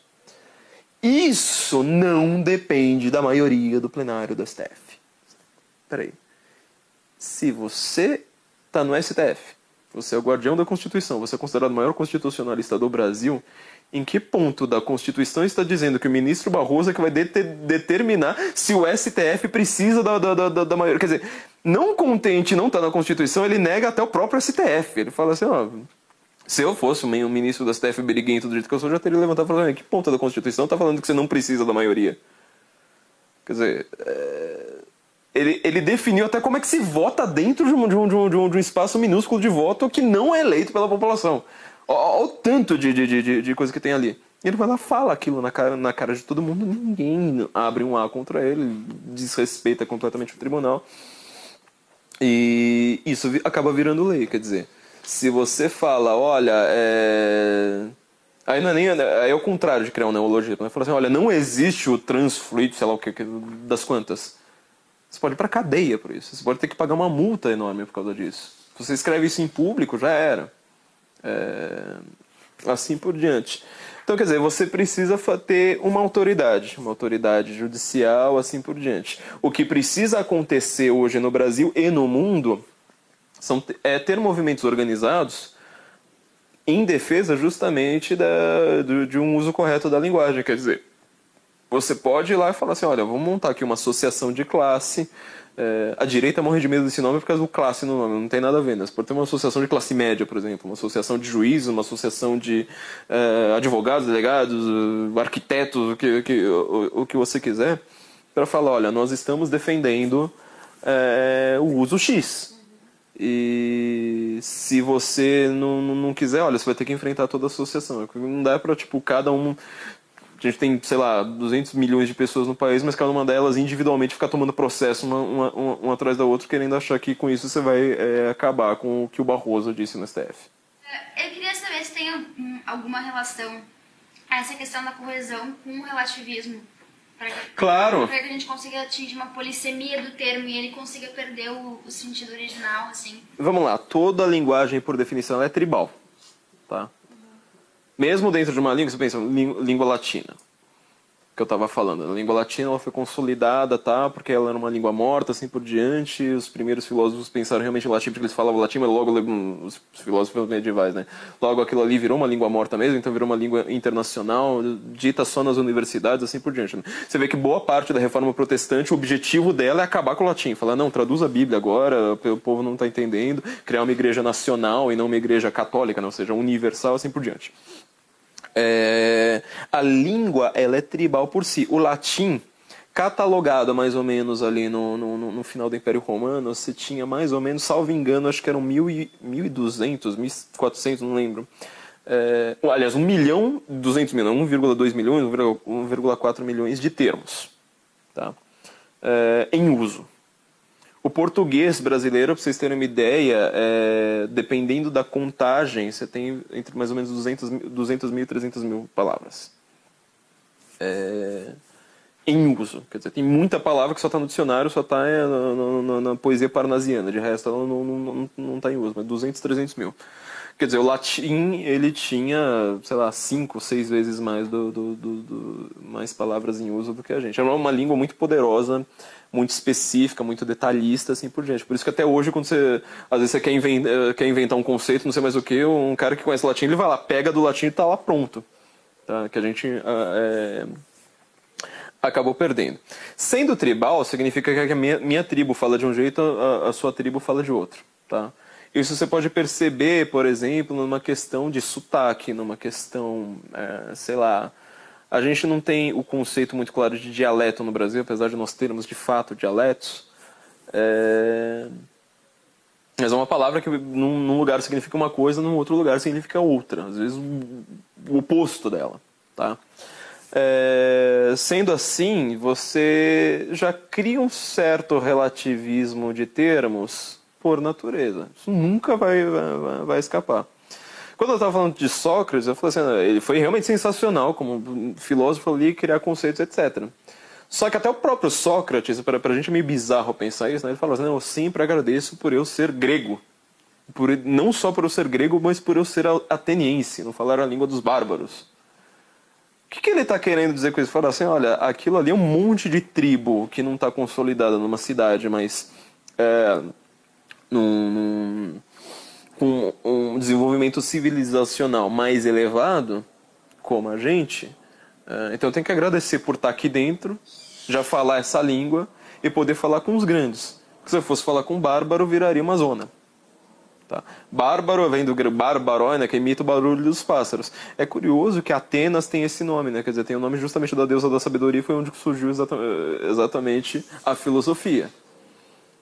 Isso não depende da maioria do plenário do STF. Peraí. Se você está no STF, você é o guardião da Constituição, você é considerado o maior constitucionalista do Brasil, em que ponto da Constituição está dizendo que o ministro Barroso é que vai dete- determinar se o STF precisa da, da, da, da- maioria? Quer dizer, não contente não estar na Constituição, ele nega até o próprio STF. Ele fala assim, ó, se eu fosse um ministro do STF beriguento do jeito que eu sou, já teria levantado e falado, "Ah, que ponto da Constituição está falando que você não precisa da maioria? Quer dizer, é, ele, ele definiu até como é que se vota dentro de um, de, um, de, um, de um- espaço minúsculo de voto que não é eleito pela população. Olha o tanto de, de, de, de coisa que tem ali. Ele vai lá fala aquilo na cara, na cara de todo mundo, ninguém abre um A contra ele, desrespeita completamente o tribunal. E isso acaba virando lei, quer dizer, se você fala, olha, é... aí não é nem aí é o contrário de criar um neologismo, né? Fala assim, olha, não existe o transfluido, sei lá o que, das quantas. Você pode ir pra cadeia por isso, você pode ter que pagar uma multa enorme por causa disso. Se você escreve isso em público, já era. É... Assim por diante. Então, quer dizer, você precisa ter uma autoridade, uma autoridade judicial, assim por diante. O que precisa acontecer hoje no Brasil e no mundo são, é ter movimentos organizados em defesa justamente da, do, de um uso correto da linguagem. Quer dizer, você pode ir lá e falar assim: olha, vamos montar aqui uma associação de classe é, a direita morre de medo desse nome por causa do classe no nome, não tem nada a ver. Né? Você pode ter uma associação de classe média, por exemplo, uma associação de juízes, uma associação de é, advogados, delegados, arquitetos, o que, que, o, o que você quiser, para falar: olha, nós estamos defendendo é, o uso X. E se você não, não quiser, olha, você vai ter que enfrentar toda a associação. Não dá para, tipo, cada um a gente tem, sei lá, 200 milhões de pessoas no país, mas cada uma delas individualmente ficar tomando processo uma, uma, uma, uma atrás da outra, querendo achar que com isso você vai é, acabar com o que o Barroso disse no STF. É, eu queria saber se tem alguma relação essa questão da coesão com o relativismo. Pra que, claro. Para que a gente consiga atingir uma polissemia do termo e ele consiga perder o, o sentido original, assim. Vamos lá, toda linguagem, por definição, é tribal. Tá? Mesmo dentro de uma língua, você pensa, língua latina que eu estava falando. A língua latina ela foi consolidada, tá? Porque ela era uma língua morta, assim por diante. Os primeiros filósofos pensaram realmente em latim porque eles falavam latim, mas logo os filósofos medievais, né? Logo aquilo ali virou uma língua morta mesmo, então virou uma língua internacional, dita só nas universidades, assim por diante. Né? Você vê que boa parte da reforma protestante, o objetivo dela é acabar com o latim, falar não, traduz a Bíblia agora, o povo não está entendendo, criar uma igreja nacional e não uma igreja católica, não, ou seja, universal, assim por diante. É, a língua ela é tribal por si. O latim, catalogado mais ou menos ali no, no, no, final do Império Romano, você tinha mais ou menos, salvo engano, acho que eram 1.200, 1.400, não lembro. É, aliás, 1 milhão, 200 mil, 1,2 milhões, 1,4 milhões de termos tá? É, em uso. O português brasileiro, para vocês terem uma ideia, é, dependendo da contagem, você tem entre mais ou menos 200, 200 mil e 300 mil palavras. É, em uso. Quer dizer, tem muita palavra que só está no dicionário, só está é, na, poesia parnasiana. De resto, ela não está em uso, mas 200, 300 mil. Quer dizer, o latim, ele tinha, sei lá, cinco, seis vezes mais, do, do, do, mais palavras em uso do que a gente. Era uma língua muito poderosa, muito específica, muito detalhista, assim por diante. Por isso que até hoje, quando você, às vezes você quer inventar, eh, quer inventar um conceito, não sei mais o que, um cara que conhece latim, ele vai lá, pega do latim e está lá pronto. Tá? Que a gente é, acabou perdendo. Sendo tribal, significa que a minha, minha tribo fala de um jeito, a, a sua tribo fala de outro. Tá? Isso você pode perceber, por exemplo, numa questão de sotaque, numa questão, é, sei lá, a gente não tem o conceito muito claro de dialeto no Brasil, apesar de nós termos de fato dialetos. É... Mas é uma palavra que num lugar significa uma coisa, num outro lugar significa outra. Às vezes o oposto dela. Tá? É... Sendo assim, você já cria um certo relativismo de termos por natureza. Isso nunca vai, vai, vai escapar. Quando eu estava falando de Sócrates, eu falei assim, ele foi realmente sensacional como filósofo ali, criar conceitos, etc. Só que até o próprio Sócrates, para a gente é meio bizarro pensar isso, né? ele fala assim, eu sempre agradeço por eu ser grego. Por, não só por eu ser grego, mas por eu ser ateniense, não falar a língua dos bárbaros. O que, que ele está querendo dizer com isso? Fala assim, olha, aquilo ali é um monte de tribo que não está consolidada numa cidade, mas é, num, num com um desenvolvimento civilizacional mais elevado, como a gente, eh, então eu tenho que agradecer por estar aqui dentro, já falar essa língua e poder falar com os grandes. Porque se eu fosse falar com bárbaro, viraria uma zona. Tá? Bárbaro vem do barbaroi, né, que imita o barulho dos pássaros. É curioso que Atenas tem esse nome, né? quer dizer, tem o nome justamente da deusa da sabedoria, foi onde surgiu eh, exatamente a filosofia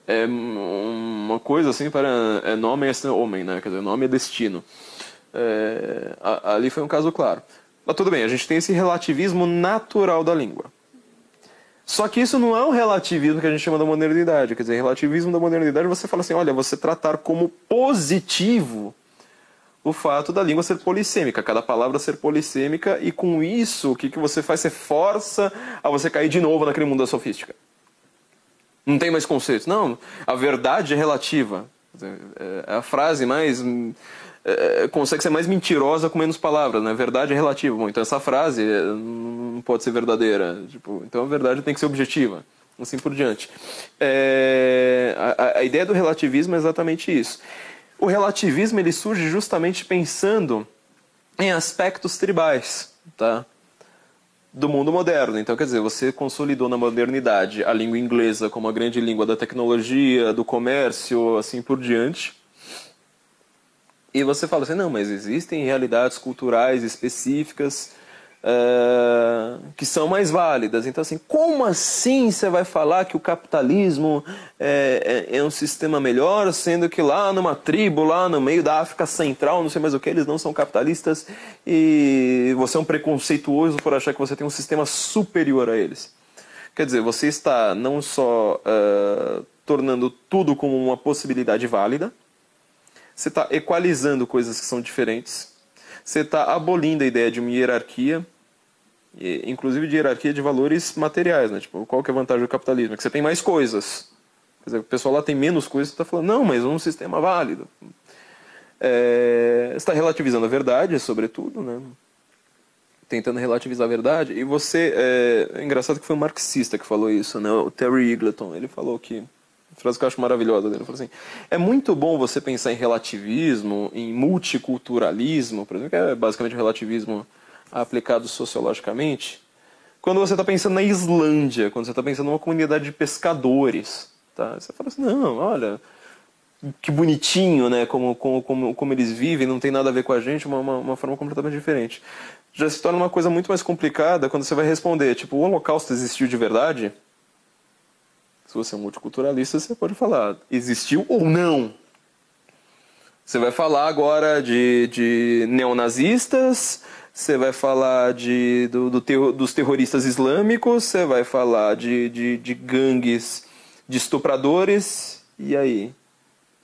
é uma coisa assim para é nome é homem, né? Quer dizer, nome é destino. É, ali foi um caso claro. Mas tudo bem, a gente tem esse relativismo natural da língua. Só que isso não é um relativismo que a gente chama da modernidade. Quer dizer, relativismo da modernidade você fala assim, olha, você tratar como positivo o fato da língua ser polissêmica, cada palavra ser polissêmica, e com isso, o que, que você faz? Você força a você cair de novo naquele mundo da sofística. Não tem mais conceitos. Não, a verdade é relativa. Dizer, É a frase mais. hum, é, consegue ser mais mentirosa com menos palavras, né? Verdade é relativa. Bom, então essa frase é, não pode ser verdadeira. Tipo, então a verdade tem que ser objetiva. Assim por diante. É, a, a ideia do relativismo é exatamente isso. O relativismo ele surge justamente pensando em aspectos tribais, tá? Do mundo moderno. Então, quer dizer, você consolidou na modernidade a língua inglesa como a grande língua da tecnologia, do comércio, assim por diante. E você fala assim, não, mas existem realidades culturais específicas eh, que são mais válidas. Então, assim, como assim você vai falar que o capitalismo é, é- é um sistema melhor, sendo que lá numa tribo, lá no meio da África Central, não sei mais o que, eles não são capitalistas e você é um preconceituoso por achar que você tem um sistema superior a eles? Quer dizer, você está não só eh, tornando tudo como uma possibilidade válida, você está equalizando coisas que são diferentes. Você está abolindo a ideia de uma hierarquia, e- inclusive de hierarquia de valores materiais. Né? Tipo, qual que é a vantagem do capitalismo? É que você tem mais coisas. Quer dizer, o pessoal lá tem menos coisas, você está falando, não, mas um sistema válido. É, está relativizando a verdade, sobretudo, né? tentando relativizar a verdade. E você. É, é engraçado que foi um marxista que falou isso, né? o Terry Eagleton. Ele falou que frase que eu acho maravilhosa dele. Ele falou assim: é muito bom você pensar em relativismo, em multiculturalismo, por exemplo, que é basicamente relativismo aplicado sociologicamente, quando você está pensando na Islândia, quando você está pensando numa comunidade de pescadores. Tá? Você fala assim: não, olha. Que bonitinho, né? Como, como, como, como eles vivem, não tem nada a ver com a gente, uma, uma, uma forma completamente diferente. Já se torna uma coisa muito mais complicada quando você vai responder: tipo, o Holocausto existiu de verdade? Se você é um multiculturalista, você pode falar, existiu ou não? Você vai falar agora de, de neonazistas, você vai falar de, do, do dos terroristas islâmicos, você vai falar de, de, de gangues de estupradores, e aí?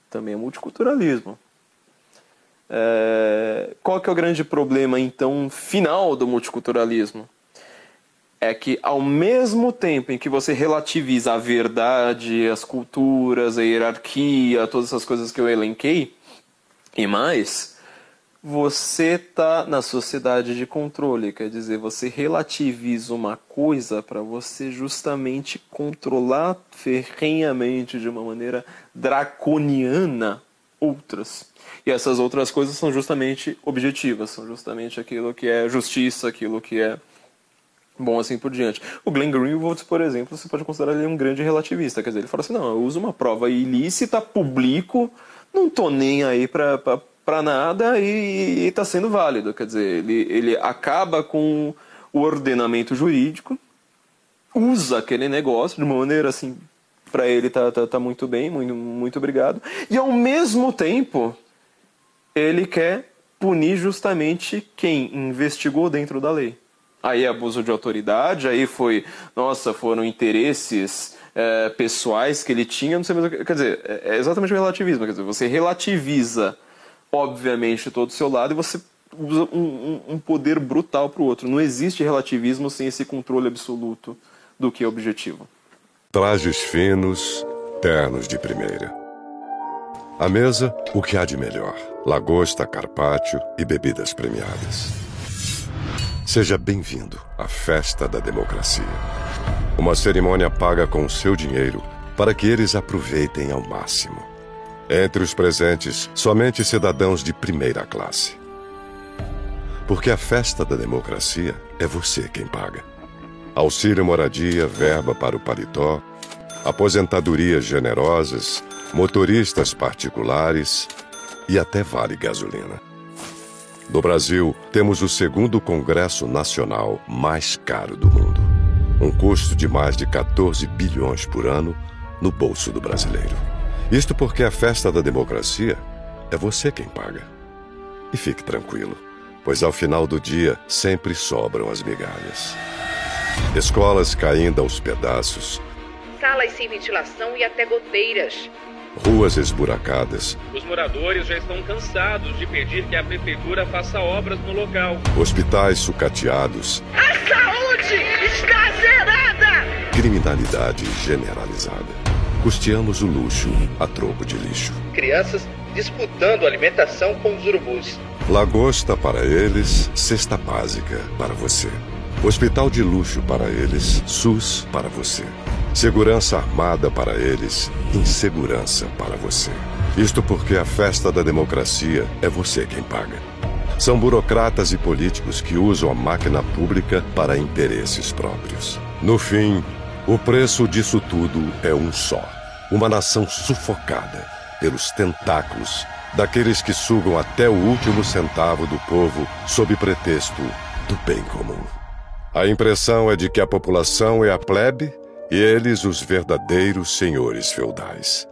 Também é multiculturalismo. É, qual que é o grande problema, então, final do multiculturalismo? é que ao mesmo tempo em que você relativiza a verdade, as culturas, a hierarquia, todas essas coisas que eu elenquei, e mais, você está na sociedade de controle, quer dizer, você relativiza uma coisa para você justamente controlar ferrenhamente, de uma maneira draconiana, outras. E essas outras coisas são justamente objetivas, são justamente aquilo que é justiça, aquilo que é bom assim por diante. O Glenn Greenwald, por exemplo, você pode considerar ele um grande relativista. Quer dizer, ele fala assim, não, eu uso uma prova ilícita, publico, não tô nem aí pra, pra nada e, e tá sendo válido. Quer dizer, ele, ele acaba com o ordenamento jurídico, usa aquele negócio de uma maneira assim, pra ele tá, tá, tá muito bem, muito, muito obrigado. E ao mesmo tempo, ele quer punir justamente quem investigou dentro da lei. Aí abuso de autoridade, aí foi, nossa, foram interesses é, pessoais que ele tinha, não sei mais o que. Quer dizer, é é exatamente o relativismo. Quer dizer, você relativiza, obviamente, todo o seu lado e você usa um, um- poder brutal para o outro. Não existe relativismo sem esse controle absoluto do que é objetivo. Trajes finos, ternos de primeira. À mesa, o que há de melhor: lagosta, carpaccio e bebidas premiadas. Seja bem-vindo à festa da democracia. Uma cerimônia paga com o seu dinheiro para que eles aproveitem ao máximo. Entre os presentes, somente cidadãos de primeira classe. Porque a festa da democracia é você quem paga. Auxílio moradia, verba para o paletó, aposentadorias generosas, motoristas particulares e até vale gasolina. No Brasil, temos o segundo Congresso Nacional mais caro do mundo. Um custo de mais de 14 bilhões por ano no bolso do brasileiro. Isto porque a festa da democracia é você quem paga. E fique tranquilo, pois ao final do dia sempre sobram as migalhas. Escolas caindo aos pedaços, Salas sem ventilação e até goteiras. ruas esburacadas, Os moradores já estão cansados de pedir que a prefeitura faça obras no local. hospitais sucateados, A saúde está zerada! criminalidade generalizada. Custeamos o luxo a troco de lixo. Crianças disputando alimentação com os urubus. Lagosta para eles, cesta básica para você. Hospital de luxo para eles, SUS para você. Segurança armada para eles, insegurança para você. Isto porque a festa da democracia é você quem paga. São burocratas e políticos que usam a máquina pública para interesses próprios. No fim, o preço disso tudo é um só: uma nação sufocada pelos tentáculos daqueles que sugam até o último centavo do povo sob pretexto do bem comum. A impressão é de que a população é a plebe e eles os verdadeiros senhores feudais.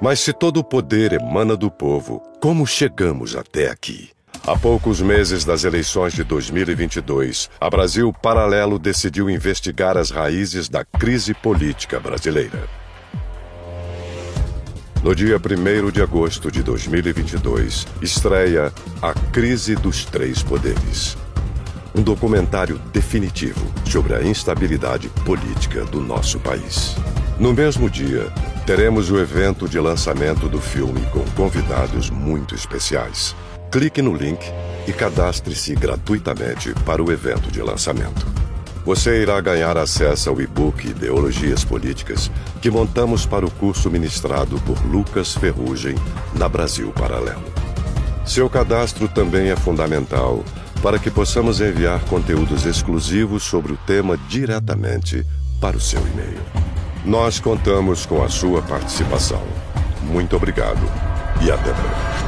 Mas se todo o poder emana do povo, como chegamos até aqui? Há poucos meses das eleições de 2022, a Brasil Paralelo decidiu investigar as raízes da crise política brasileira. No dia 1 de agosto de 2022, estreia A Crise dos Três Poderes. Um documentário definitivo sobre a instabilidade política do nosso país. No mesmo dia, teremos o evento de lançamento do filme com convidados muito especiais. Clique no link e cadastre-se gratuitamente para o evento de lançamento. Você irá ganhar acesso ao e-book Ideologias Políticas que montamos para o curso ministrado por Lucas Ferrugem na Brasil Paralelo. Seu cadastro também é fundamental para que possamos enviar conteúdos exclusivos sobre o tema diretamente para o seu e-mail. Nós contamos com a sua participação. Muito obrigado e até breve.